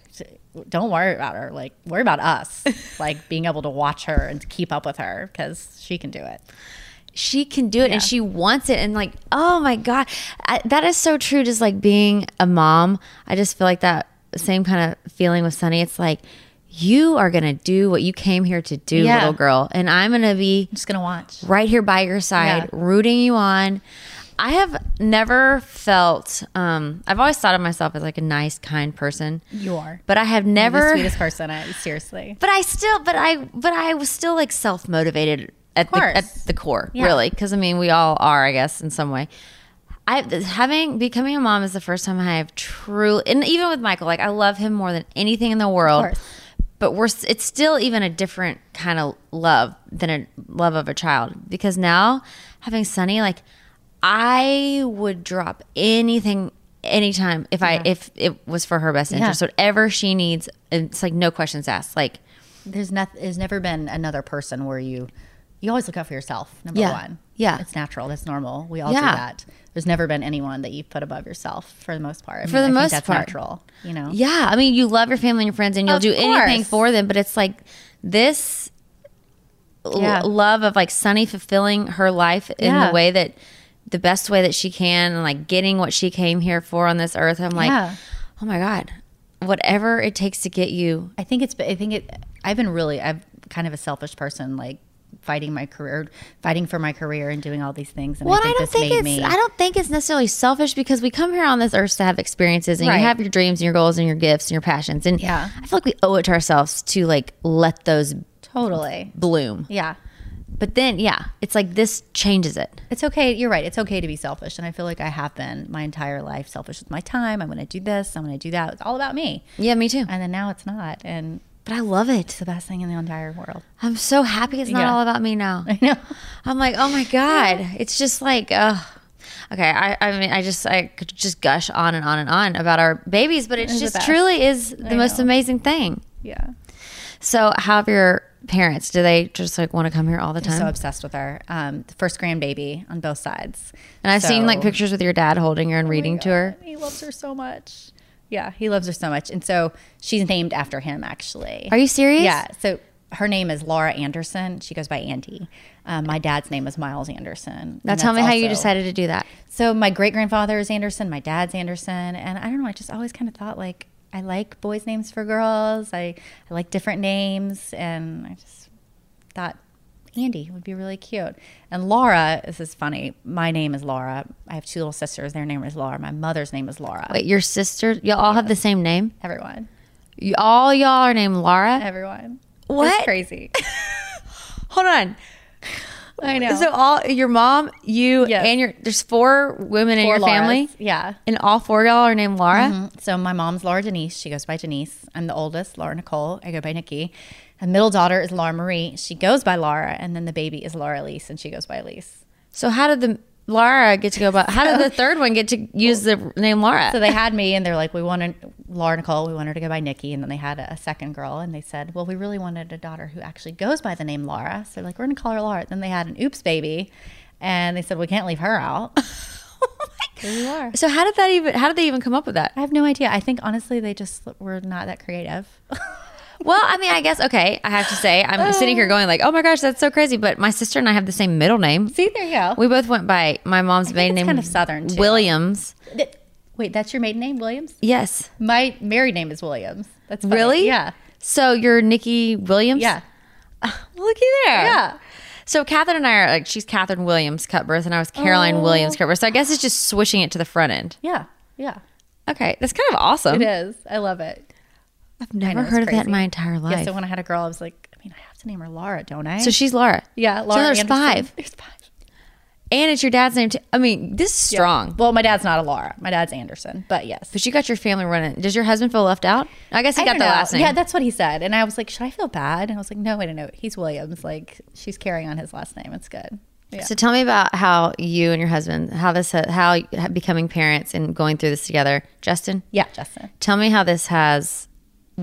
[SPEAKER 3] Don't worry about her. Like, worry about us. like being able to watch her and keep up with her because she can do it.
[SPEAKER 2] she can do it and she wants it and like oh my god I, that is so true just like being a mom i just feel like that same kind of feeling with sunny it's like you are gonna do what you came here to do
[SPEAKER 3] Yeah.
[SPEAKER 2] little girl and i'm gonna be
[SPEAKER 3] I'm just gonna watch.
[SPEAKER 2] right here by your side
[SPEAKER 3] Yeah.
[SPEAKER 2] rooting you on i have never felt um i've always thought of myself as like a nice kind person
[SPEAKER 3] You are.
[SPEAKER 2] but i have
[SPEAKER 3] You're
[SPEAKER 2] never
[SPEAKER 3] the sweetest person. I, seriously.
[SPEAKER 2] but I still, but I, but I was still like self motivated at the at the core,
[SPEAKER 3] Yeah.
[SPEAKER 2] really, because I mean, we all are, I guess, in some way. I having becoming a mom is the first time I have truly, and even with Michael, like I love him more than anything in the world.
[SPEAKER 3] course.
[SPEAKER 2] But we're it's still even a different kind of love than a love of a child because now having Sunny, like I would drop anything anytime if I if it was for her best interest.
[SPEAKER 3] Yeah.
[SPEAKER 2] Whatever she needs, it's like no questions asked. Like
[SPEAKER 3] there's not there's never been another person where you you always look out for yourself number
[SPEAKER 2] Yeah.
[SPEAKER 3] one
[SPEAKER 2] Yeah.
[SPEAKER 3] it's natural that's normal we all
[SPEAKER 2] Yeah.
[SPEAKER 3] do that there's never been anyone that you've put above yourself for the most part I
[SPEAKER 2] For
[SPEAKER 3] mean,
[SPEAKER 2] the
[SPEAKER 3] I
[SPEAKER 2] most
[SPEAKER 3] that's
[SPEAKER 2] part.
[SPEAKER 3] natural you know
[SPEAKER 2] Yeah, I mean, you love your family and your friends, and you'll
[SPEAKER 3] Of
[SPEAKER 2] do anything for them. But it's like this l- love of like Sunny fulfilling her life in
[SPEAKER 3] Yeah.
[SPEAKER 2] the way that the best way that she can, and like getting what she came here for on this earth. I'm like,
[SPEAKER 3] Yeah.
[SPEAKER 2] oh my god, whatever it takes to get you.
[SPEAKER 3] I think it's I think it I've been really I'm kind of a selfish person like fighting my career fighting for my career and doing all these things and
[SPEAKER 2] Well,
[SPEAKER 3] I think
[SPEAKER 2] I don't think it's
[SPEAKER 3] me
[SPEAKER 2] I don't think it's necessarily selfish because we come here on this earth to have experiences, and
[SPEAKER 3] Right.
[SPEAKER 2] you have your dreams and your goals and your gifts and your passions, and
[SPEAKER 3] Yeah.
[SPEAKER 2] I feel like we owe it to ourselves to like let those
[SPEAKER 3] totally
[SPEAKER 2] bloom.
[SPEAKER 3] yeah
[SPEAKER 2] But then, yeah, it's like this changes it.
[SPEAKER 3] it's okay. You're right. It's okay to be selfish. And I feel like I have been my entire life selfish with my time. I'm going to do this. I'm going to do that. It's all about me.
[SPEAKER 2] Yeah, me too.
[SPEAKER 3] And then now it's not. And
[SPEAKER 2] But I love it.
[SPEAKER 3] it's the best thing in the entire world.
[SPEAKER 2] I'm so happy it's not
[SPEAKER 3] Yeah.
[SPEAKER 2] all about me now.
[SPEAKER 3] I know.
[SPEAKER 2] I'm like, oh my God. It's just like, uh, okay. I, I mean, I just, I could just gush on and on and on about our babies, but it's
[SPEAKER 3] It's
[SPEAKER 2] just truly is the
[SPEAKER 3] I
[SPEAKER 2] most
[SPEAKER 3] know.
[SPEAKER 2] amazing thing.
[SPEAKER 3] Yeah.
[SPEAKER 2] So, how have your parents? Do they just like want to come here all the
[SPEAKER 3] I'm
[SPEAKER 2] time?
[SPEAKER 3] so obsessed with her. Um, the first grandbaby on both sides.
[SPEAKER 2] and I've seen like pictures with your dad holding her and reading to her.
[SPEAKER 3] He loves her so much. Yeah, he loves her so much. And so she's named after him, actually.
[SPEAKER 2] Are you serious?
[SPEAKER 3] Yeah. So her name is Laura Anderson. She goes by Andy. Um, my dad's name is Miles Anderson.
[SPEAKER 2] Now tell me
[SPEAKER 3] that's
[SPEAKER 2] how you decided to do that.
[SPEAKER 3] So my great grandfather is Anderson. My dad's Anderson. And I don't know. I just always kind of thought like I like boys' names for girls. I, I like different names. And I just thought Andy would be really cute. And Laura, this is funny. My name is Laura. I have two little sisters. Their name is Laura. My mother's name is Laura.
[SPEAKER 2] Wait, your sister, y'all all have the same name?
[SPEAKER 3] Everyone.
[SPEAKER 2] You, all y'all are named Laura?
[SPEAKER 3] Everyone.
[SPEAKER 2] What?
[SPEAKER 3] It's crazy.
[SPEAKER 2] Hold on.
[SPEAKER 3] I know.
[SPEAKER 2] So all your mom, you,
[SPEAKER 3] Yes.
[SPEAKER 2] and your there's four women in
[SPEAKER 3] Four
[SPEAKER 2] your family,
[SPEAKER 3] Yeah.
[SPEAKER 2] and all four of y'all are named Laura.
[SPEAKER 3] Mhm. So my mom's Laura Denise. She goes by Denise. I'm the oldest, Laura Nicole. I go by Nikki. And middle daughter is Laura Marie. She goes by Laura, and then the baby is Laura Elise, and she goes by Elise.
[SPEAKER 2] So how did the Laura get to go by? How did the third one get to use the name Laura?
[SPEAKER 3] So they had me, and they're like, "We wanted Laura Nicole. We wanted her to go by Nikki." And then they had a, a second girl, and they said, "Well, we really wanted a daughter who actually goes by the name Laura." So they're like, "We're gonna call her Laura." Then they had an oops baby, and they said, "We can't leave her out." Here we are.
[SPEAKER 2] so how did that even? How did they even come up with that?
[SPEAKER 3] I have no idea. I think honestly, they just were not that creative.
[SPEAKER 2] Well, I mean, I guess okay. I have to say, I'm sitting here going like, "Oh my gosh, that's so crazy." But my sister and I have the same middle name.
[SPEAKER 3] See, there you go.
[SPEAKER 2] We both went by my mom's maiden name,
[SPEAKER 3] kind of Southern, too.
[SPEAKER 2] Williams.
[SPEAKER 3] Th- Wait, that's your maiden name, Williams?
[SPEAKER 2] Yes,
[SPEAKER 3] My married name is Williams. That's funny.
[SPEAKER 2] really?
[SPEAKER 3] Yeah.
[SPEAKER 2] So you're Nikki Williams?
[SPEAKER 3] Yeah.
[SPEAKER 2] Looky there.
[SPEAKER 3] Yeah.
[SPEAKER 2] So Catherine and I are like, she's Catherine Williams Cutbirth, and I was Caroline
[SPEAKER 3] Oh.
[SPEAKER 2] Williams Cutbirth. So I guess it's just switching it to the front end.
[SPEAKER 3] Yeah. Yeah.
[SPEAKER 2] Okay, that's kind of awesome.
[SPEAKER 3] It is. I love it.
[SPEAKER 2] I've never heard of that in my entire
[SPEAKER 3] Yeah.
[SPEAKER 2] life.
[SPEAKER 3] So when I had a girl, I was like, I mean, I have to name her Laura, don't I?
[SPEAKER 2] So she's Laura.
[SPEAKER 3] yeah,
[SPEAKER 2] So
[SPEAKER 3] Laura.
[SPEAKER 2] there's
[SPEAKER 3] Anderson.
[SPEAKER 2] five.
[SPEAKER 3] There's five.
[SPEAKER 2] And it's your dad's name too. I mean, this is strong.
[SPEAKER 3] Well, my dad's not a Laura. My dad's Anderson, but yes.
[SPEAKER 2] But you got your family running. Does your husband feel left out? I guess he
[SPEAKER 3] I
[SPEAKER 2] got the
[SPEAKER 3] know.
[SPEAKER 2] last name.
[SPEAKER 3] Yeah, that's what he said. And I was like, should I feel bad? And I was like, no, wait a minute. He's Williams. Like, she's carrying on his last name. It's good. Yeah.
[SPEAKER 2] So tell me about how you and your husband, how this, how becoming parents and going through this together. Justin,
[SPEAKER 3] yeah, Justin.
[SPEAKER 2] tell me how this has,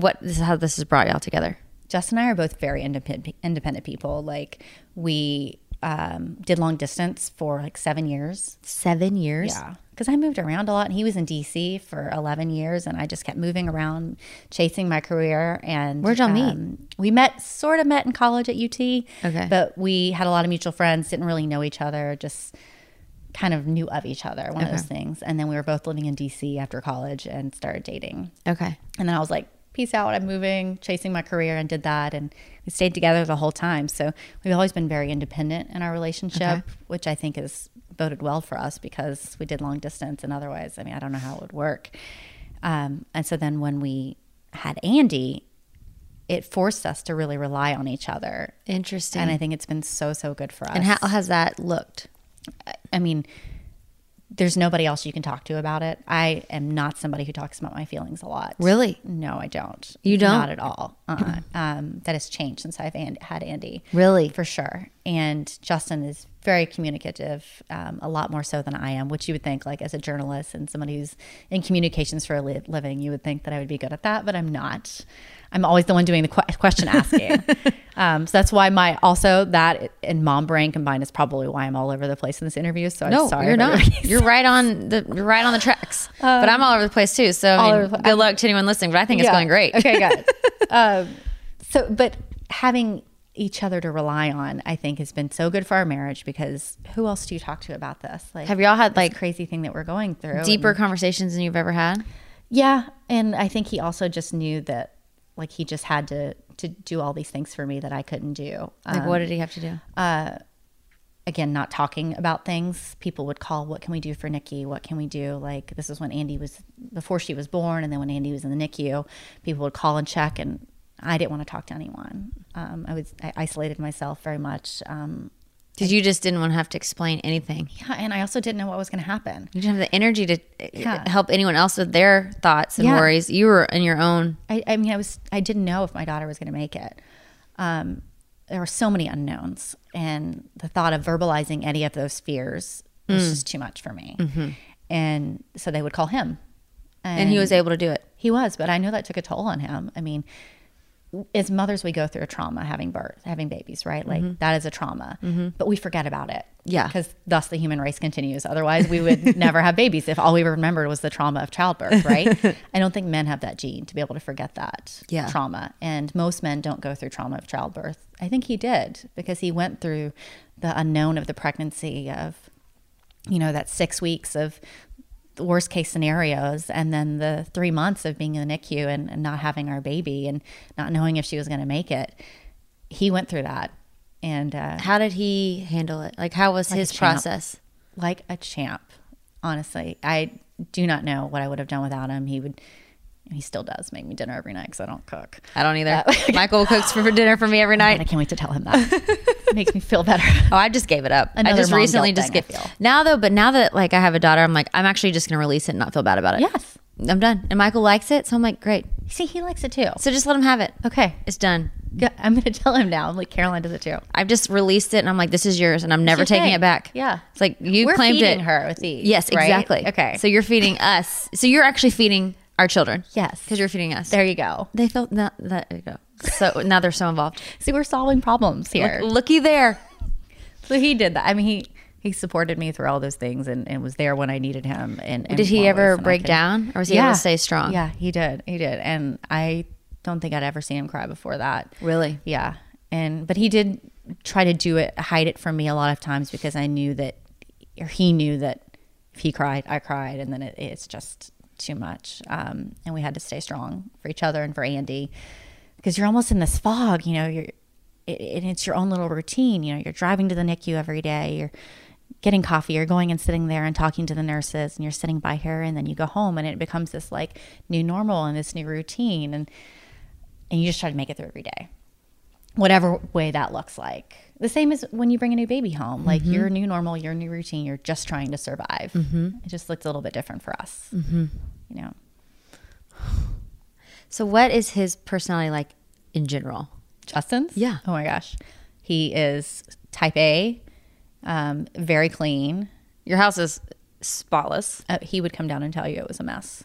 [SPEAKER 2] what this, how this has brought y'all together.
[SPEAKER 3] Justin and I are both very independent independent people. Like we um, did long distance for like seven years.
[SPEAKER 2] Seven years.
[SPEAKER 3] Yeah, because I moved around a lot, and he was in DC for eleven years, and I just kept moving around, chasing my career. And
[SPEAKER 2] Where'd y'all meet?
[SPEAKER 3] um, we met, sort of met in college at UT.
[SPEAKER 2] Okay.
[SPEAKER 3] but we had a lot of mutual friends. Didn't really know each other. Just kind of knew of each other. One of those things. And then we were both living in DC after college and started dating.
[SPEAKER 2] Okay.
[SPEAKER 3] And then I was like, peace out. I'm moving, chasing my career, and did that. And we stayed together the whole time. So we've always been very independent in our relationship, which I think has boded well for us because we did long distance. And otherwise, I mean, I don't know how it would work. Um, and so then when we had Andy, it forced us to really rely on each other.
[SPEAKER 2] Interesting.
[SPEAKER 3] And I think it's been so, so good for us.
[SPEAKER 2] and how has that looked?
[SPEAKER 3] I mean, there's nobody else you can talk to about it. I am not somebody who talks about my feelings a lot.
[SPEAKER 2] Really?
[SPEAKER 3] No, I don't.
[SPEAKER 2] You don't?
[SPEAKER 3] Not at all. Uh-uh. um, that has changed since I've an- had Andy.
[SPEAKER 2] Really?
[SPEAKER 3] For sure. And Justin is very communicative, um, a lot more so than I am, which you would think, like, as a journalist and somebody who's in communications for a li- living, you would think that I would be good at that, but I'm not. I'm always the one doing the que- question asking. um, so that's why my also that and mom brain combined is probably why I'm all over the place in this interview. So I'm
[SPEAKER 2] No,
[SPEAKER 3] sorry.
[SPEAKER 2] you're not. You're right on the you're right on the tracks. but I'm all over the place too. So I mean, good luck to anyone listening. But I think it's going great.
[SPEAKER 3] Okay, good. um, so, but having each other to rely on, I think, has been so good for our marriage because who else do you talk to about this? Like,
[SPEAKER 2] Have y'all had, like,
[SPEAKER 3] crazy thing that we're going through?
[SPEAKER 2] Deeper
[SPEAKER 3] And-
[SPEAKER 2] conversations than you've ever had.
[SPEAKER 3] yeah, and I think he also just knew that, like, he just had to to do all these things for me that I couldn't do.
[SPEAKER 2] Like,
[SPEAKER 3] Um,
[SPEAKER 2] what did he have to do?
[SPEAKER 3] again not talking about things. People would call what can we do for nikki? What can we do? Like this is when andy was before she was born and then when andy was in the nicu people would call and check and i didn't want to talk to anyone. Um, i was i isolated myself very much. Um,
[SPEAKER 2] Did you just didn't want to have to explain anything?
[SPEAKER 3] yeah and i also didn't know what was going to happen
[SPEAKER 2] You didn't have the energy to uh,
[SPEAKER 3] Yeah.
[SPEAKER 2] help anyone else with their thoughts and
[SPEAKER 3] Yeah.
[SPEAKER 2] worries. You were in your own.
[SPEAKER 3] I, I mean i was i didn't know if my daughter was going to make it um, there were so many unknowns and the thought of verbalizing any of those fears was just too much for me and so they would call him
[SPEAKER 2] And he was able to do it.
[SPEAKER 3] He was, but I know that took a toll on him. I mean, as mothers, we go through a trauma having birth, having babies, right? Like mm-hmm. that is a trauma, mm-hmm. but we forget about it.
[SPEAKER 2] Yeah.
[SPEAKER 3] Because thus the human race continues. Otherwise, we would never have babies if all we remembered was the trauma of childbirth, right? I don't think men have that gene to be able to forget that
[SPEAKER 2] Yeah.
[SPEAKER 3] trauma. And most men don't go through trauma of childbirth. I think he did because he went through the unknown of the pregnancy, of, you know, that six weeks of worst case scenarios and then the three months of being in the NICU and, and not having our baby and not knowing if she was going to make it. He went through that and uh,
[SPEAKER 2] How did he handle it? Like, how was
[SPEAKER 3] Like
[SPEAKER 2] his process?
[SPEAKER 3] like a champ. Honestly, I do not know what I would have done without him. He would, he still does make me dinner every night because I don't cook.
[SPEAKER 2] I don't either. Uh, Michael cooks for dinner for me every oh night.
[SPEAKER 3] And I can't wait to tell him that. makes me feel better.
[SPEAKER 2] Oh, I just gave it up. I just recently just gave now though, but now that like I have a daughter, I'm like I'm actually just gonna release it and not feel bad about it.
[SPEAKER 3] Yes.
[SPEAKER 2] I'm done. And Michael likes it, so I'm like, great.
[SPEAKER 3] See, he likes it too.
[SPEAKER 2] So just let him have it.
[SPEAKER 3] Okay.
[SPEAKER 2] It's done.
[SPEAKER 3] I'm going to tell him now. I'm like, Caroline does it too.
[SPEAKER 2] I've just released it and I'm like, this is yours and I'm never taking
[SPEAKER 3] thing.
[SPEAKER 2] it back.
[SPEAKER 3] Yeah.
[SPEAKER 2] It's like you
[SPEAKER 3] We're
[SPEAKER 2] claimed
[SPEAKER 3] feeding
[SPEAKER 2] it.
[SPEAKER 3] her with these,
[SPEAKER 2] Yes,
[SPEAKER 3] right?
[SPEAKER 2] exactly.
[SPEAKER 3] Okay.
[SPEAKER 2] So you're feeding us. So you're actually feeding our children.
[SPEAKER 3] Yes.
[SPEAKER 2] Because you're feeding us.
[SPEAKER 3] There you go.
[SPEAKER 2] They feel that there you go. So now they're so involved.
[SPEAKER 3] See, we're solving problems here.
[SPEAKER 2] Look, looky there.
[SPEAKER 3] So he did that. I mean, he he supported me through all those things and, and was there when I needed him. And, and
[SPEAKER 2] Did he ever break down or was he able to stay strong?
[SPEAKER 3] Yeah, he did. He did. And I don't think I'd ever seen him cry before that.
[SPEAKER 2] Really?
[SPEAKER 3] Yeah. And but he did try to do it, hide it from me a lot of times because I knew that, or he knew that if he cried, I cried, and then it, it's just too much. Um, and we had to stay strong for each other and for Andy because you're almost in this fog. You know, you're it, it's your own little routine. You know, you're driving to the NICU every day. You're getting coffee. You're going and sitting there and talking to the nurses, and you're sitting by her, and then you go home, and it becomes this like new normal and this new routine, and and you just try to make it through every day, whatever way that looks like. The same as when you bring a new baby home, like
[SPEAKER 2] Mhm.
[SPEAKER 3] your new normal, your new routine. You're just trying to survive.
[SPEAKER 2] Mhm.
[SPEAKER 3] It just looks a little bit different for us.
[SPEAKER 2] Mhm.
[SPEAKER 3] You know.
[SPEAKER 2] So what is his personality like in general?
[SPEAKER 3] Justin's?
[SPEAKER 2] Yeah.
[SPEAKER 3] Oh my gosh. He is type A, um, very clean.
[SPEAKER 2] Your house is spotless.
[SPEAKER 3] Uh, he would come down and tell you it was a mess.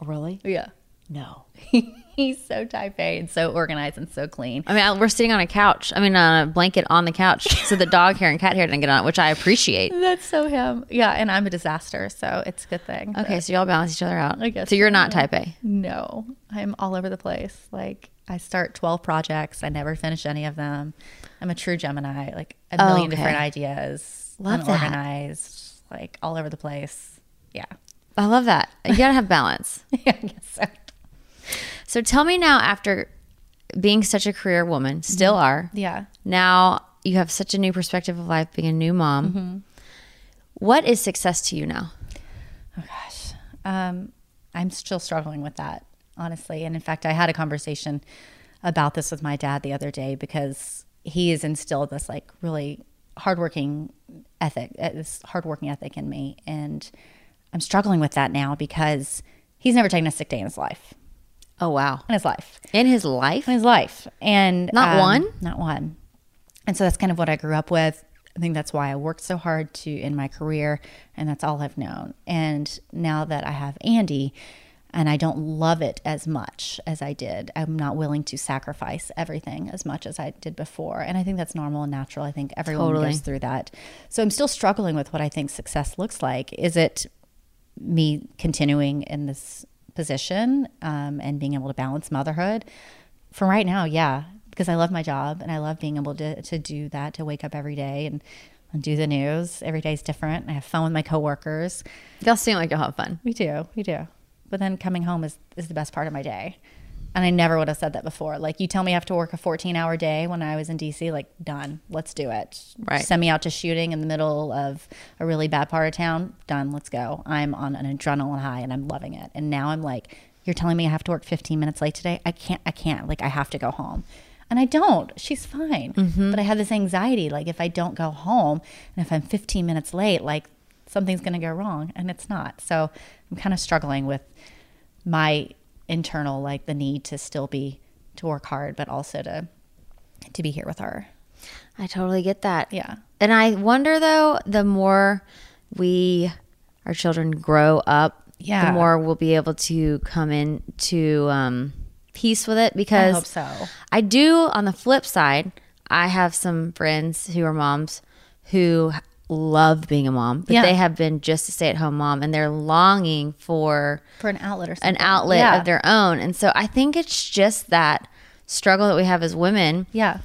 [SPEAKER 2] Oh, really?
[SPEAKER 3] Yeah.
[SPEAKER 2] No.
[SPEAKER 3] He's so type A and so organized and so clean.
[SPEAKER 2] I mean, I- we're sitting on a couch. I mean, on a blanket on the couch, so the dog hair and cat hair didn't get on it, which I appreciate.
[SPEAKER 3] That's so him. Yeah, and I'm a disaster, so it's a good thing.
[SPEAKER 2] Okay, so y'all balance each other out.
[SPEAKER 3] I guess
[SPEAKER 2] so. You're not type A.
[SPEAKER 3] No, I'm all over the place. Like I start 12 projects, I never finish any of them. I'm a true Gemini, like a
[SPEAKER 2] Oh,
[SPEAKER 3] million
[SPEAKER 2] okay.
[SPEAKER 3] different ideas,
[SPEAKER 2] Love that.
[SPEAKER 3] unorganized, like all over the place. Yeah.
[SPEAKER 2] I love that. You gotta have balance.
[SPEAKER 3] yeah, I guess so.
[SPEAKER 2] So tell me now, after being such a career woman, still are.
[SPEAKER 3] Yeah.
[SPEAKER 2] Now you have such a new perspective of life, being a new mom.
[SPEAKER 3] Mhm.
[SPEAKER 2] What is success to you now?
[SPEAKER 3] Oh gosh, um, I'm still struggling with that, honestly. And in fact, I had a conversation about this with my dad the other day because he has instilled this like really hardworking ethic, uh, this hardworking ethic in me, and I'm struggling with that now because he's never taken a sick day in his life.
[SPEAKER 2] Oh wow,
[SPEAKER 3] in his life,
[SPEAKER 2] in his life,
[SPEAKER 3] in his life, and
[SPEAKER 2] Not
[SPEAKER 3] um,
[SPEAKER 2] one?
[SPEAKER 3] not one. And so that's kind of what I grew up with. I think that's why I worked so hard to in my career, and that's all I've known. And now that I have Andy, and I don't love it as much as I did, I'm not willing to sacrifice everything as much as I did before. And I think that's normal and natural. I think everyone
[SPEAKER 2] Totally.
[SPEAKER 3] goes through that. So I'm still struggling with what I think success looks like. Is it me continuing in this position um, and being able to balance motherhood. For right now yeah because i love my job and i love being able to, to do that to wake up every day and, and do the news. Every day is different. I have fun with my coworkers.
[SPEAKER 2] Y'all seem like you'll have fun.
[SPEAKER 3] We do. We do. But then coming home is, is the best part of my day and i never would have said that before. Like you tell me i have to work a 14 hour day when i was in dc like done. Let's do it.
[SPEAKER 2] Right.
[SPEAKER 3] send me out to shooting in the middle of a really bad part of town. Done. Let's go. I'm on an adrenaline high and i'm loving it. And now i'm like you're telling me i have to work 15 minutes late today? I can't i can't. Like i have to go home. And i don't. She's fine. Mm-hmm. But i have this anxiety like if i don't go home and if i'm 15 minutes late like something's going to go wrong. And it's not. So i'm kind of struggling with my internal like the need to still be to work hard but also to to be here with her
[SPEAKER 2] I totally get that.
[SPEAKER 3] Yeah.
[SPEAKER 2] And I wonder though, the more we, our children grow up,
[SPEAKER 3] Yeah.
[SPEAKER 2] the more we'll be able to come into um, peace with it because I
[SPEAKER 3] hope so.
[SPEAKER 2] I do, on the flip side, I have some friends who are moms who love being a mom, but
[SPEAKER 3] Yeah.
[SPEAKER 2] they have been just a stay at home mom and they're longing for
[SPEAKER 3] for an outlet or
[SPEAKER 2] an outlet
[SPEAKER 3] Yeah.
[SPEAKER 2] of their own. And so I think it's just that struggle that we have as women.
[SPEAKER 3] Yeah.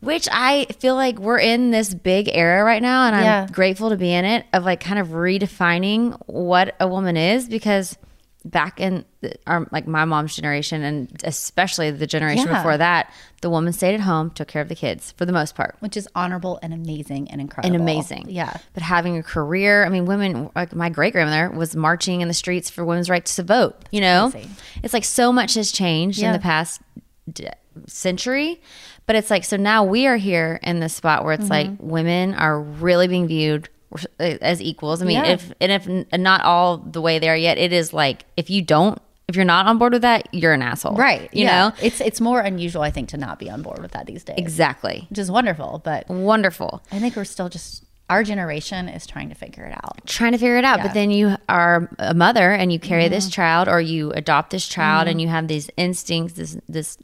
[SPEAKER 2] Which I feel like we're in this big era right now, and I'm
[SPEAKER 3] Yeah.
[SPEAKER 2] grateful to be in it of like kind of redefining what a woman is because back in the, our like my mom's generation and especially the generation
[SPEAKER 3] Yeah.
[SPEAKER 2] before that, the woman stayed at home, took care of the kids for the most part.
[SPEAKER 3] which is honorable and amazing and incredible
[SPEAKER 2] And amazing.
[SPEAKER 3] yeah
[SPEAKER 2] But having a career, I mean, women, like my great grandmother was marching in the streets for women's rights to vote. You know, it's like so much has changed in the past d- century. But it's like so now we are here in this spot where it's like
[SPEAKER 3] Mm-hmm.
[SPEAKER 2] women are really being viewed Eh, as equals. I mean,
[SPEAKER 3] Yeah.
[SPEAKER 2] if and if not all the way there yet, it is like if you don't, if you're not on board with that, you're an asshole,
[SPEAKER 3] Right.
[SPEAKER 2] You
[SPEAKER 3] yeah.
[SPEAKER 2] know
[SPEAKER 3] It's it's more unusual, I think, to not be on board with that these days.
[SPEAKER 2] exactly.
[SPEAKER 3] Which is wonderful. But
[SPEAKER 2] Wonderful.
[SPEAKER 3] I think we're still just our generation is trying to figure it out.
[SPEAKER 2] trying to figure it out.
[SPEAKER 3] Yeah.
[SPEAKER 2] But then you are a mother and you carry this child or you adopt this child mm-hmm. and you have these instincts, this this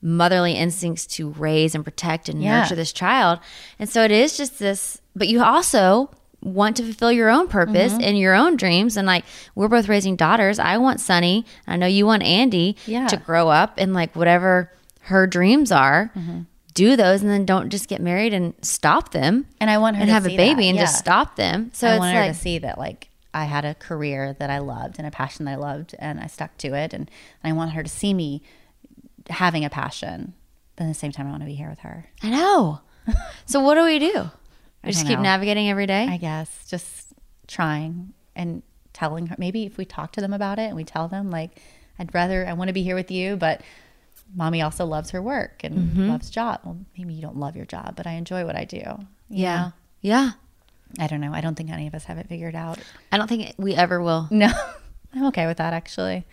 [SPEAKER 2] motherly instincts to raise and protect and
[SPEAKER 3] Yeah.
[SPEAKER 2] nurture this child. And so it is just this but you also want to fulfill your own purpose
[SPEAKER 3] Mm-hmm.
[SPEAKER 2] and your own dreams and like we're both raising daughters. I want Sunny, I know you want Andy
[SPEAKER 3] Yeah.
[SPEAKER 2] to grow up and like whatever her dreams are.
[SPEAKER 3] Mm-hmm.
[SPEAKER 2] Do those and then don't just get married and stop them
[SPEAKER 3] And I want her
[SPEAKER 2] and
[SPEAKER 3] to
[SPEAKER 2] have a baby and just stop them. So
[SPEAKER 3] I want her
[SPEAKER 2] like
[SPEAKER 3] to see that like I had a career that I loved and a passion that I loved and I stuck to it and, and I want her to see me having a passion. But at the same time I want to be here with her.
[SPEAKER 2] I know. so what do we do?
[SPEAKER 3] I
[SPEAKER 2] just keep
[SPEAKER 3] know.
[SPEAKER 2] navigating every day.
[SPEAKER 3] I guess just trying and telling her maybe if we talk to them about it and we tell them like I'd rather I want to be here with you but mommy also loves her work and
[SPEAKER 2] Mm-hmm.
[SPEAKER 3] loves job. Well, maybe you don't love your job, but I enjoy what I do.
[SPEAKER 2] yeah.
[SPEAKER 3] know?
[SPEAKER 2] Yeah.
[SPEAKER 3] I don't know. I don't think any of us have it figured out.
[SPEAKER 2] I don't think we ever will.
[SPEAKER 3] No, I'm okay with that actually.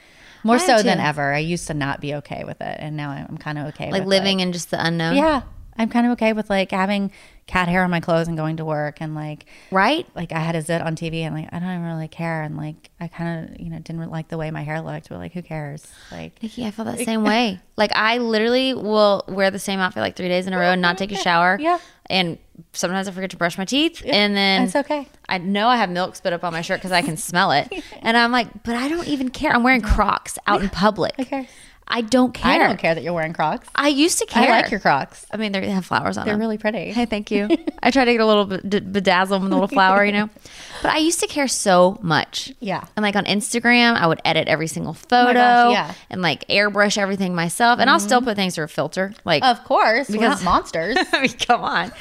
[SPEAKER 3] More
[SPEAKER 2] I
[SPEAKER 3] so than ever. I used to not be okay with it, and now I'm kind of okay.
[SPEAKER 2] Like living
[SPEAKER 3] it.
[SPEAKER 2] in just the unknown.
[SPEAKER 3] Yeah, I'm kind of okay with like having cat hair on my clothes and going to work, and like
[SPEAKER 2] Right?
[SPEAKER 3] like I had a zit on TV, and like I don't even really care, and like I kind of you know didn't like the way my hair looked, but like who cares? Like
[SPEAKER 2] Nikki, I feel that same way. Like I literally will wear the same outfit like three days in a row and not take a shower.
[SPEAKER 3] Yeah.
[SPEAKER 2] And sometimes I forget to brush my teeth, and then
[SPEAKER 3] it's okay.
[SPEAKER 2] I know I have milk spit up on my shirt because I can smell it, and I'm like, but I don't even care. I'm wearing Crocs out in public.
[SPEAKER 3] Okay.
[SPEAKER 2] I don't care.
[SPEAKER 3] I don't care that you're wearing Crocs.
[SPEAKER 2] I used to care.
[SPEAKER 3] I like your Crocs.
[SPEAKER 2] I mean, they're- have flowers on them.
[SPEAKER 3] They're really pretty.
[SPEAKER 2] Hey, thank you. I try to get a little bit bedazzled with a little flower, you know. But I used to care so much.
[SPEAKER 3] Yeah.
[SPEAKER 2] And like on Instagram, I would edit every single photo.
[SPEAKER 3] gosh, yeah. Mm-hmm.
[SPEAKER 2] And like airbrush everything myself. And I'll still put things through a filter. Like,
[SPEAKER 3] Of course, we're
[SPEAKER 2] Because-
[SPEAKER 3] not monsters.
[SPEAKER 2] I mean, come on.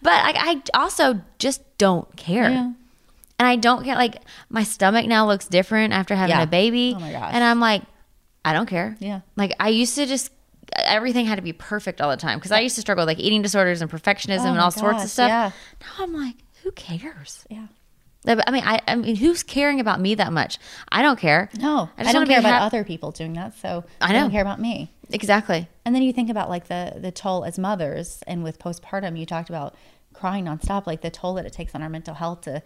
[SPEAKER 2] But like, I also just don't care.
[SPEAKER 3] Yeah.
[SPEAKER 2] And I don't care. Like, my stomach now looks different after having
[SPEAKER 3] Yeah.
[SPEAKER 2] a baby.
[SPEAKER 3] Oh my gosh.
[SPEAKER 2] And I'm like, I don't care.
[SPEAKER 3] Yeah.
[SPEAKER 2] Like, I used to just, everything had to be perfect all the time because I used to struggle with like eating disorders and perfectionism
[SPEAKER 3] Oh
[SPEAKER 2] and all sorts of stuff.
[SPEAKER 3] yeah.
[SPEAKER 2] Now I'm like, who cares?
[SPEAKER 3] yeah.
[SPEAKER 2] I mean, I, I mean, who's caring about me that much? I don't care.
[SPEAKER 3] No, I,
[SPEAKER 2] just
[SPEAKER 3] don't care about
[SPEAKER 2] hap-
[SPEAKER 3] other people doing that. So
[SPEAKER 2] I
[SPEAKER 3] they don't care about me.
[SPEAKER 2] Exactly.
[SPEAKER 3] And then you think about like the the toll as mothers, and with postpartum, you talked about crying nonstop, like the toll that it takes on our mental health to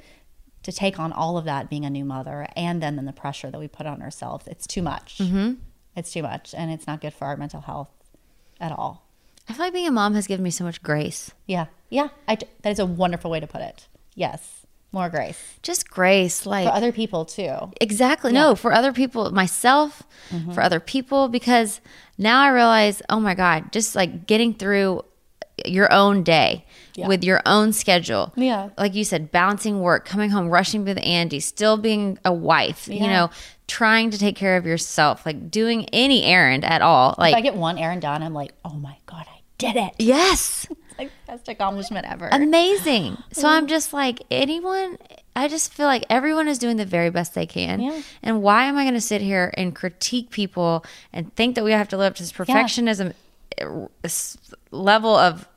[SPEAKER 3] to take on all of that being a new mother, and then, then the pressure that we put on ourselves. It's too much. Mm-hmm. It's too much, and it's not good for our mental health at all.
[SPEAKER 2] I feel like being a mom has given me so much grace.
[SPEAKER 3] Yeah, yeah. I, that is a wonderful way to put it. Yes, more grace
[SPEAKER 2] Just grace. Like,
[SPEAKER 3] for other people too.
[SPEAKER 2] Exactly. No, for other people, myself,
[SPEAKER 3] Mm-hmm.
[SPEAKER 2] for other people, because now I realize, oh my God, just like getting through your own day with your own schedule.
[SPEAKER 3] Yeah.
[SPEAKER 2] Like you said, balancing work, coming home, rushing with Andy, still being a wife, you know, trying to take care of yourself, like doing any errand at all. Like,
[SPEAKER 3] if I get one errand done, I'm like, oh my god, I did it.
[SPEAKER 2] yes.
[SPEAKER 3] It's like best accomplishment ever.
[SPEAKER 2] Amazing. So I'm just like, anyone, I just feel like everyone is doing the very best they can.
[SPEAKER 3] Yeah.
[SPEAKER 2] And why am I going to sit here and critique people and think that we have to live up to this perfectionism s- level of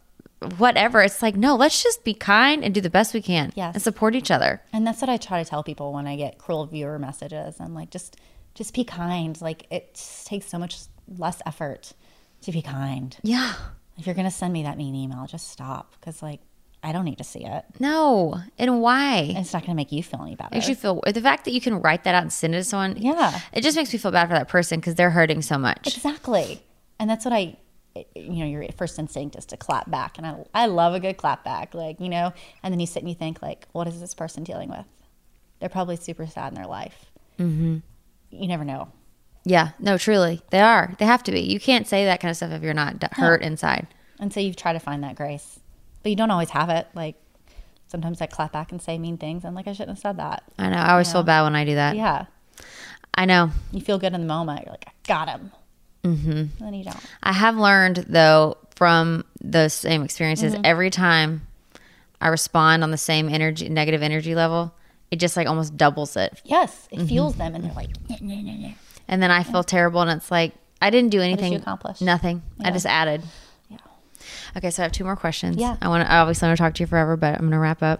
[SPEAKER 2] whatever? It's like, no, let's just be kind and do the best we can
[SPEAKER 3] Yes.
[SPEAKER 2] and support each other.
[SPEAKER 3] And that's what I try to tell people when I get cruel viewer messages. I'm like, just just be kind. Like it takes so much less effort to be kind.
[SPEAKER 2] Yeah.
[SPEAKER 3] If you're gonna send me that mean email, just stop because like I don't need to see it.
[SPEAKER 2] No. And why?
[SPEAKER 3] It's not gonna make you feel any better.
[SPEAKER 2] Makes you feel the fact that you can write that out and send it to someone.
[SPEAKER 3] Yeah.
[SPEAKER 2] It just makes me feel bad for that person because they're hurting so much.
[SPEAKER 3] exactly. And that's what I. You know, your first instinct is to clap back, and I, I love a good clap back. Like you know, and then you sit and you think, like, what is this person dealing with? They're probably super sad in their life. Mm-hmm. You never know.
[SPEAKER 2] Yeah. No, truly. They are. They have to be. You can't say that kind of stuff if you're not d- hurt inside.
[SPEAKER 3] And so you try to find that grace, but you don't always have it. Like sometimes I clap back and say mean things. I'm like, I shouldn't have said that.
[SPEAKER 2] I know. I always feel bad when I do that.
[SPEAKER 3] Yeah.
[SPEAKER 2] I know.
[SPEAKER 3] You feel good in the moment. You're like, I got him. Mm-hmm. then you don't.
[SPEAKER 2] I have learned though from those same experiences
[SPEAKER 3] Mm-hmm.
[SPEAKER 2] every time I respond on the same energy negative energy level, it just like almost doubles it.
[SPEAKER 3] Yes. It
[SPEAKER 2] Mm-hmm.
[SPEAKER 3] fuels them and they're like, "Nyeh, nyeh, nyeh, nyeh."
[SPEAKER 2] And then I feel terrible and it's like I didn't do
[SPEAKER 3] did you
[SPEAKER 2] anything.
[SPEAKER 3] accomplish?
[SPEAKER 2] Nothing. I just added.
[SPEAKER 3] Yeah.
[SPEAKER 2] Okay, so I have two more questions.
[SPEAKER 3] Yeah.
[SPEAKER 2] I want to. I obviously want to talk to you forever, but I'm going to wrap up.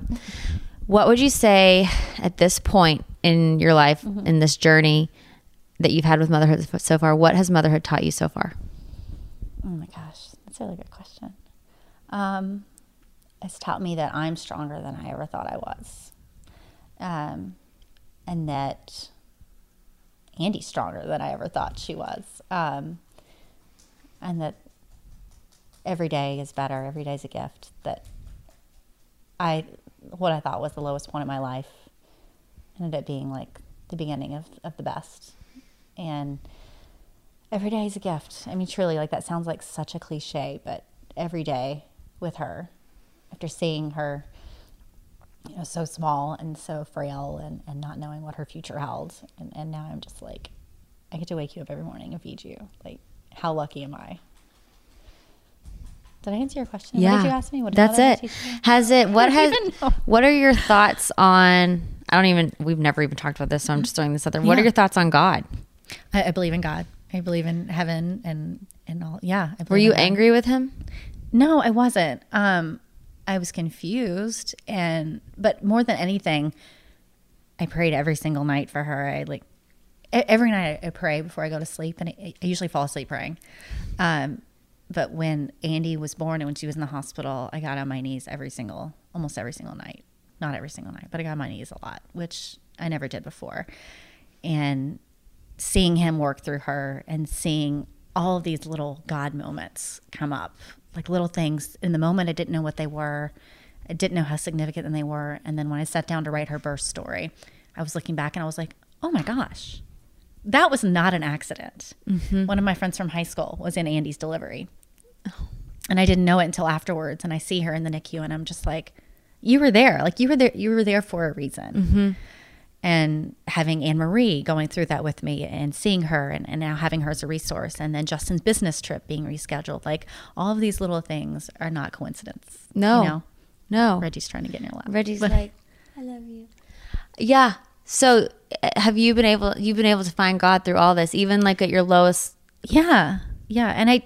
[SPEAKER 2] What would you say at this point in your life,
[SPEAKER 3] Mm-hmm.
[SPEAKER 2] in this journey that you've had with motherhood so far? What has motherhood taught you so far?
[SPEAKER 3] Oh my gosh, that's a really good question. Um, it's taught me that I'm stronger than I ever thought I was, um, and that Andy's stronger than I ever thought she was, um, and that every day is better. Every day is a gift. That I, what I thought was the lowest point in my life, ended up being like the beginning of, of the best, and every day is a gift. I mean, truly, like that sounds like such a cliche, but every day with her, after seeing her, you know, so small and so frail and, and not knowing what her future held. And, and now I'm just like, I get to wake you up every morning and feed you. Like, how lucky am I? Did I answer your question? What did you ask me? What
[SPEAKER 2] That's
[SPEAKER 3] how did I
[SPEAKER 2] it. Has it? What has?
[SPEAKER 3] don't even know.
[SPEAKER 2] What are your thoughts on? I don't even. We've never even talked about this, so I'm mm-hmm. just throwing this out there. What are your thoughts on God?
[SPEAKER 3] I, I believe in God. I believe in heaven and, and all. Yeah. I
[SPEAKER 2] Were you angry with him?
[SPEAKER 3] No, I wasn't. Um, I was confused, and but more than anything, I prayed every single night for her. I like every night I pray before I go to sleep, and I, I usually fall asleep praying. Um, but when Andy was born and when she was in the hospital, I got on my knees every single, almost every single night. Not every single night, but I got on my knees a lot, which I never did before. And seeing him work through her and seeing all of these little God moments come up, like little things in the moment I didn't know what they were. I didn't know how significant they were. And then when I sat down to write her birth story, I was looking back and I was like, oh my gosh, that was not an accident. Mm-hmm. One of my friends from high school was in Andy's delivery. Oh. And I didn't know it until afterwards. And I see her in the NICU and I'm just like, you were there. Like you were there. You were there for a reason mm-hmm. And having Anne Marie going through that with me and seeing her and, and now having her as a resource and then Justin's business trip being rescheduled. Like all of these little things are not coincidence.
[SPEAKER 2] No.
[SPEAKER 3] You know?
[SPEAKER 2] No.
[SPEAKER 3] Reggie's trying to get in your lap.
[SPEAKER 2] Reggie's
[SPEAKER 3] But-
[SPEAKER 2] like, I love you. Yeah. So, uh, have you been able? You've been able to find God through all this, even like at your lowest.
[SPEAKER 3] Yeah. Yeah. And I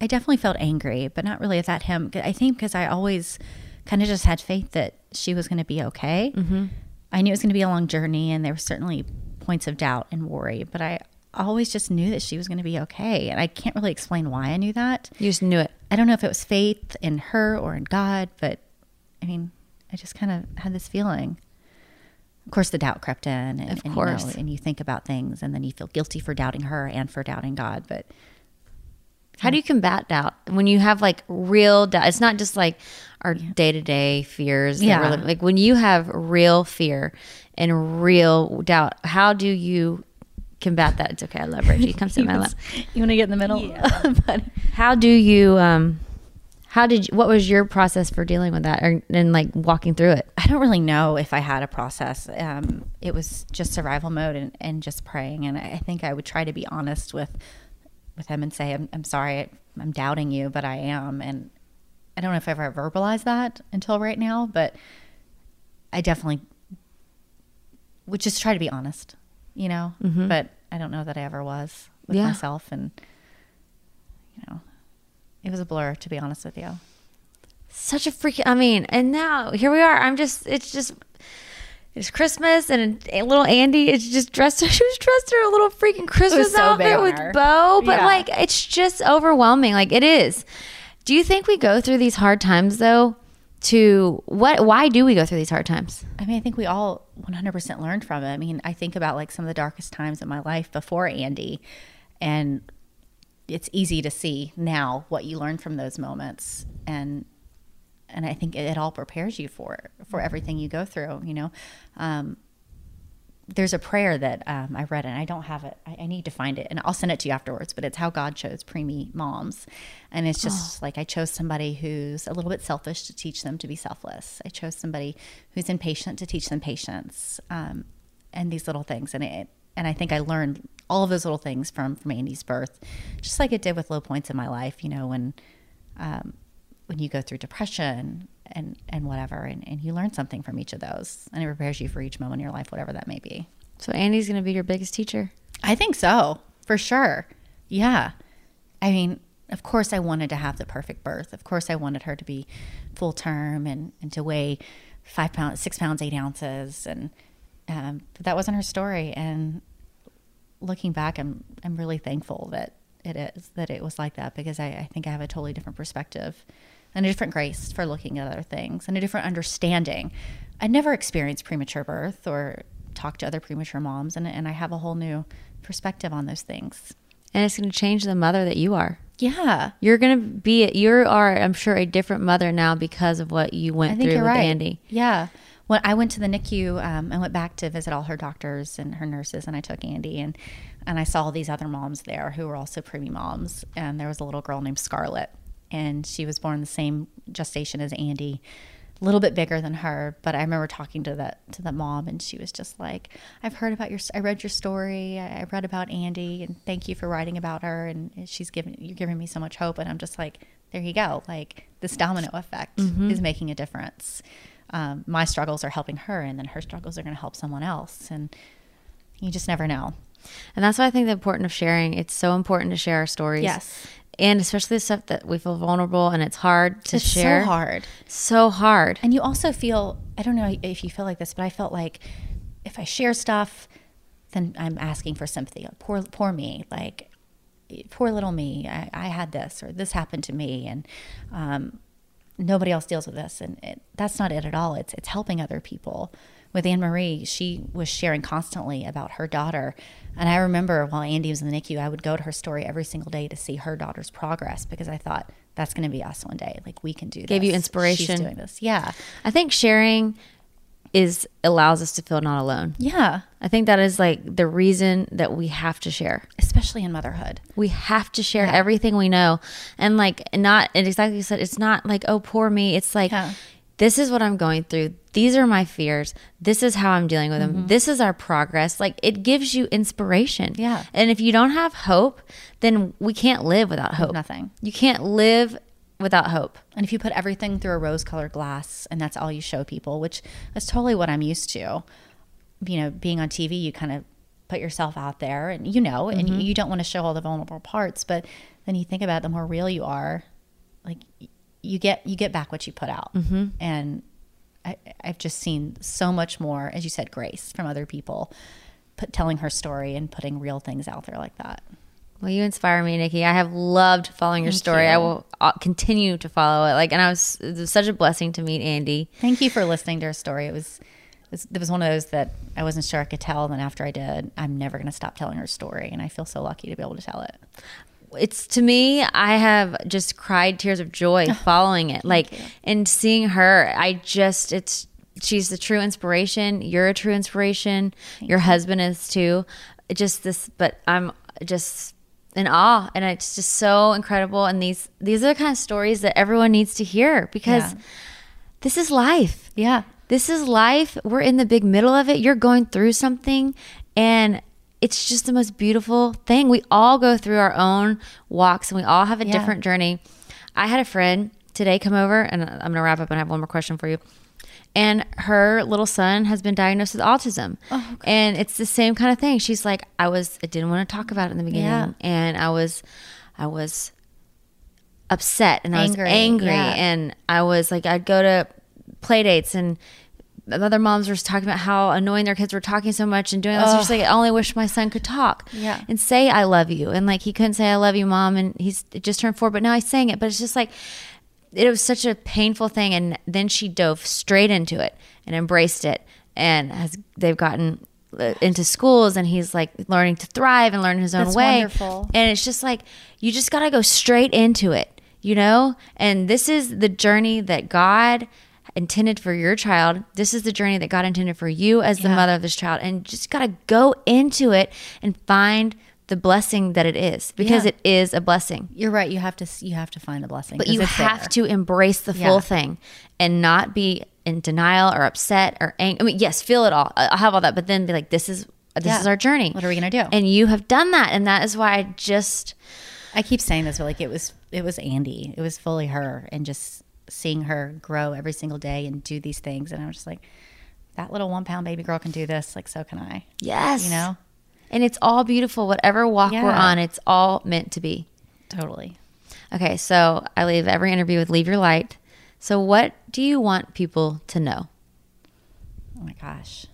[SPEAKER 3] I definitely felt angry, but not really at him. I think because I always kind of just had faith that she was going to be okay. Mm-hmm. I knew it was going to be a long journey, and there were certainly points of doubt and worry, but I always just knew that she was going to be okay. And I can't really explain why I knew that.
[SPEAKER 2] You just knew it.
[SPEAKER 3] I don't know if it was faith in her or in God, but I mean, I just kind of had this feeling. Of course, the doubt crept in, and,
[SPEAKER 2] Of
[SPEAKER 3] and, you know,
[SPEAKER 2] course.
[SPEAKER 3] and you think about things, and then you feel guilty for doubting her and for doubting God. But
[SPEAKER 2] How do you combat doubt when you have like real doubt? It's not just like our day to day fears.
[SPEAKER 3] Yeah.
[SPEAKER 2] we're like when you have real fear and real doubt, how do you combat that? It's okay. I love Reggie. Come sit in my lap.
[SPEAKER 3] you want to get in the middle, but
[SPEAKER 2] How do you? um How did? You, what was your process for dealing with that, or, and like walking through it?
[SPEAKER 3] I don't really know if I had a process. Um, it was just survival mode and, and just praying. And I I think I would try to be honest with with him and say, I'm, I'm sorry, I'm doubting you, but I am. And I don't know if I've ever verbalized that until right now, but I definitely would just try to be honest, you know? Mm-hmm. But I don't know that I ever was with
[SPEAKER 2] Yeah.
[SPEAKER 3] myself. And, you know, it was a blur, to be honest with you.
[SPEAKER 2] such a freaking i mean and now here we are i'm just it's just it's christmas and a little andy is just dressed she was dressed in her little freaking christmas
[SPEAKER 3] so
[SPEAKER 2] outfit with bow but
[SPEAKER 3] Yeah.
[SPEAKER 2] like it's just overwhelming like it is do you think we go through these hard times though to what why do we go through these hard times
[SPEAKER 3] I mean, I think we all 100% learned from it. I mean, I think about like some of the darkest times in my life before Andy, and it's easy to see now what you learned from those moments, and and I think it, it all prepares you for for everything you go through. You know, um, there's a prayer that um, I read, and I don't have it. I, I need to find it, and I'll send it to you afterwards. But it's how God chose preemie moms, and it's just like I chose somebody who's a little bit selfish to teach them to be selfless. I chose somebody who's impatient to teach them patience, um, and these little things. And it, and I think I learned all of those little things from from Andy's birth, just like it did with low points in my life. You know, when um, when you go through depression and and whatever and, and you learn something from each of those and it prepares you for each moment in your life whatever that may be
[SPEAKER 2] so andy's gonna be your biggest teacher
[SPEAKER 3] i think so for sure Yeah. I mean, of course, I wanted to have the perfect birth. Of course, I wanted her to be full term and, and to weigh five pounds, six pounds, eight ounces. And um, but that wasn't her story. And looking back, I'm, I'm really thankful that it is, that it was like that because I, I think I have a totally different perspective and a different grace for looking at other things and a different understanding. I never experienced premature birth or talked to other premature moms, and, and I have a whole new perspective on those things.
[SPEAKER 2] And it's going to change the mother that you are.
[SPEAKER 3] Yeah.
[SPEAKER 2] You're going to be, you are, I'm sure, a different mother now because of what you went through with
[SPEAKER 3] right.
[SPEAKER 2] Andy.
[SPEAKER 3] Yeah. When I went to the NICU, um, I went back to visit all her doctors and her nurses, and I took Andy, and and I saw these other moms there who were also preemie moms, and there was a little girl named Scarlett, and she was born the same gestation as Andy, a little bit bigger than her. But I remember talking to that to the mom, and she was just like, "I've heard about your, I read your story, I I read about Andy, and thank you for writing about her, and she's giving you're giving me so much hope." And I'm just like, "There you go, like this domino effect
[SPEAKER 2] Mhm.
[SPEAKER 3] is making a difference." Um, my struggles are helping her, and then her struggles are going to help someone else, and you just never know.
[SPEAKER 2] And that's why I think the importance of sharing. It's so important to share our stories.
[SPEAKER 3] Yes.
[SPEAKER 2] And especially the stuff that we feel vulnerable and it's hard to
[SPEAKER 3] It's so hard.
[SPEAKER 2] So hard.
[SPEAKER 3] And you also feel, I don't know if you feel like this, but I felt like if I share stuff, then I'm asking for sympathy. Poor, poor me. Like, poor little me. I, I had this or this happened to me. And, um, nobody else deals with this. And it, that's not it at all. It's, it's helping other people. With Anne Marie, she was sharing constantly about her daughter. And I remember while Andy was in the NICU, I would go to her story every single day to see her daughter's progress because I thought that's going to be us one day. Like we can do this.
[SPEAKER 2] Gave you
[SPEAKER 3] She's
[SPEAKER 2] inspiration.
[SPEAKER 3] doing this. Yeah.
[SPEAKER 2] I think sharing is allows us to feel not alone.
[SPEAKER 3] Yeah.
[SPEAKER 2] I think that is like the reason that we have to share.
[SPEAKER 3] Especially in motherhood.
[SPEAKER 2] We have to share
[SPEAKER 3] Yeah.
[SPEAKER 2] everything we know. And like not and exactly you said, it's not like, oh poor me. It's like this is what I'm going through. These are my fears. This is how I'm dealing with them.
[SPEAKER 3] Mhm.
[SPEAKER 2] This is our progress. Like it gives you inspiration.
[SPEAKER 3] Yeah.
[SPEAKER 2] And if you don't have hope, then we can't live without hope.
[SPEAKER 3] Nothing.
[SPEAKER 2] You can't live without hope.
[SPEAKER 3] And if you put everything through a rose colored glass and that's all you show people, which is totally what I'm used to, you know, being on TV, you kind of put yourself out there and you know, and
[SPEAKER 2] Mhm.
[SPEAKER 3] you don't want to show all the vulnerable parts, but then you think about it, the more real you are, like you get you get back what you put out.
[SPEAKER 2] Mhm.
[SPEAKER 3] And I, I've just seen so much more, as you said, grace from other people, put, telling her story and putting real things out there like that.
[SPEAKER 2] Well, you inspire me, Nikki. I have loved following your
[SPEAKER 3] Thank
[SPEAKER 2] story.
[SPEAKER 3] you.
[SPEAKER 2] I will uh, continue to follow it. Like, and I was it was such a blessing to meet Andy.
[SPEAKER 3] Thank you for listening to her story. It was, it was, it was one of those that I wasn't sure I could tell. And then after I did, I'm never going to stop telling her story. And I feel so lucky to be able to tell it.
[SPEAKER 2] It's to me, I have just cried tears of joy following it. Like, and seeing her, I just, it's, she's the true inspiration. You're a true inspiration. Your husband is too. Just this, but I'm just in awe. And it's just so incredible. And these, these are the kind of stories that everyone needs to hear because
[SPEAKER 3] Yeah.
[SPEAKER 2] this is life.
[SPEAKER 3] Yeah.
[SPEAKER 2] This is life. We're in the big middle of it. You're going through something and it's just the most beautiful thing. We all go through our own walks and we all have a
[SPEAKER 3] Yeah.
[SPEAKER 2] different journey. I had a friend today come over and I'm going to wrap up and I have one more question for you. And her little son has been diagnosed with autism.
[SPEAKER 3] Oh,
[SPEAKER 2] and it's the same kind of thing. She's like, I was, I didn't want to talk about it in the beginning.
[SPEAKER 3] Yeah.
[SPEAKER 2] And I was, I was upset and I was
[SPEAKER 3] Angry,
[SPEAKER 2] angry.
[SPEAKER 3] yeah.
[SPEAKER 2] And I was like, I'd go to play dates and other moms were talking about how annoying their kids were talking so much and doing this. She's
[SPEAKER 3] Ugh.
[SPEAKER 2] like, I only wish my son could talk
[SPEAKER 3] Yeah.
[SPEAKER 2] and say, I love you. And like, he couldn't say, I love you, mom. And he's just turned four, but now he's saying it. But it's just like, it was such a painful thing. And then she dove straight into it and embraced it. And has, they've gotten uh, into schools and he's like learning to thrive and learn his own
[SPEAKER 3] That's
[SPEAKER 2] way.
[SPEAKER 3] wonderful.
[SPEAKER 2] And it's just like, you just got to go straight into it, you know? And this is the journey that God intended for your child. This is the journey that God intended for you as the mother of this child. And just got to go into it and find the blessing that it is because
[SPEAKER 3] Yeah.
[SPEAKER 2] it is a blessing.
[SPEAKER 3] You're right. You have to, you have to find the blessing.
[SPEAKER 2] But you have
[SPEAKER 3] there.
[SPEAKER 2] to embrace the
[SPEAKER 3] Yeah.
[SPEAKER 2] full thing and not be in denial or upset or angry. I mean, yes, feel it all. I'll have all that, but then be like, this is this
[SPEAKER 3] Yeah.
[SPEAKER 2] is our journey.
[SPEAKER 3] What are we gonna do?
[SPEAKER 2] And you have done that, and that is why I just
[SPEAKER 3] I keep saying this, but like it was it was Andy. It was fully her and just seeing her grow every single day and do these things. And I was just like, that little one pound baby girl can do this, like so can I.
[SPEAKER 2] Yes.
[SPEAKER 3] You know?
[SPEAKER 2] And it's all beautiful. Whatever walk we're on, it's all meant to be.
[SPEAKER 3] Totally.
[SPEAKER 2] Okay, so I leave every interview with leave your light. So what do you want people to know?
[SPEAKER 3] Oh my gosh.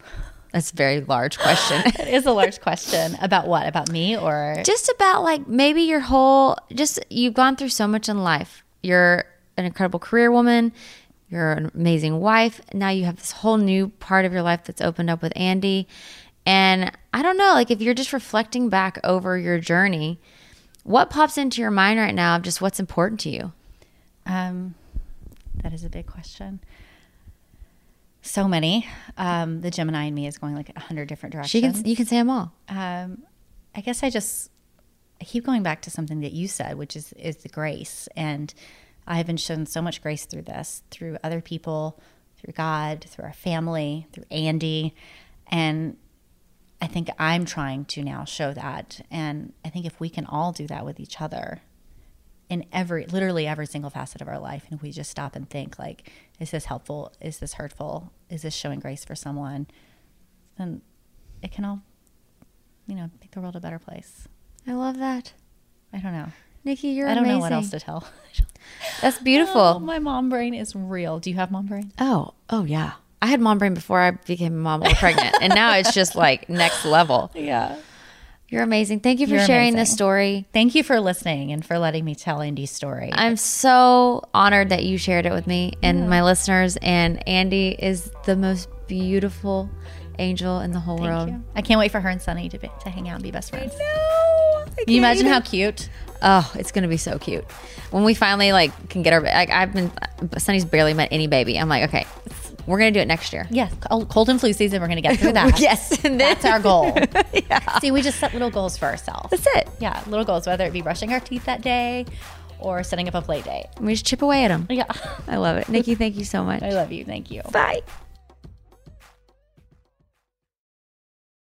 [SPEAKER 2] That's a very large question.
[SPEAKER 3] It is a large question. About what? About me or
[SPEAKER 2] just about like maybe your whole just you've gone through so much in life. You're an incredible career woman. You're an amazing wife. Now you have this whole new part of your life that's opened up with Andy. And I don't know, like if you're just reflecting back over your journey, what pops into your mind right now of just what's important to you?
[SPEAKER 3] Um, that is a big question. So many. Um, the Gemini in me is going like a hundred different directions.
[SPEAKER 2] She can you can say them all.
[SPEAKER 3] Um, I guess I just I keep going back to something that you said, which is is the grace, and I have been shown so much grace through this, through other people, through God, through our family, through Andy, and I think I'm trying to now show that, and I think if we can all do that with each other, in every literally every single facet of our life and if we just stop and think like is this helpful? Is this hurtful? Is this showing grace for someone? Then it can all you know make the world a better place.
[SPEAKER 2] I love that.
[SPEAKER 3] i don't know
[SPEAKER 2] Nikki, you're
[SPEAKER 3] i don't
[SPEAKER 2] amazing.
[SPEAKER 3] know what else to tell
[SPEAKER 2] That's beautiful.
[SPEAKER 3] Oh, my mom brain is real do you have mom brain
[SPEAKER 2] Oh, oh yeah. I had mom brain before I became a mom or pregnant, and now it's just like next level.
[SPEAKER 3] yeah
[SPEAKER 2] You're amazing. Thank you for
[SPEAKER 3] You're
[SPEAKER 2] sharing this story.
[SPEAKER 3] thank you for listening and for letting me tell andy's story
[SPEAKER 2] I'm so honored that you shared it with me and my listeners. And Andy is the most beautiful angel in the whole
[SPEAKER 3] Thank
[SPEAKER 2] world.
[SPEAKER 3] you. I can't wait for her and Sunny to, be, to hang out and be best friends. Can you imagine how cute?
[SPEAKER 2] Oh, it's gonna be so cute when we finally like can get our. Like I've been, Sunny's barely met any baby. I'm like, okay, we're gonna do it next year.
[SPEAKER 3] Yes, cold cold and flu season. We're to get through that.
[SPEAKER 2] Yes, and then-
[SPEAKER 3] that's our goal. yeah. See, we just set little goals for ourselves.
[SPEAKER 2] That's it.
[SPEAKER 3] Yeah, little goals, whether it be brushing our teeth that day or setting up a play date.
[SPEAKER 2] We just chip away at them.
[SPEAKER 3] Yeah,
[SPEAKER 2] I love it, Nikki. Thank you so much.
[SPEAKER 3] I love you. Thank you.
[SPEAKER 2] Bye.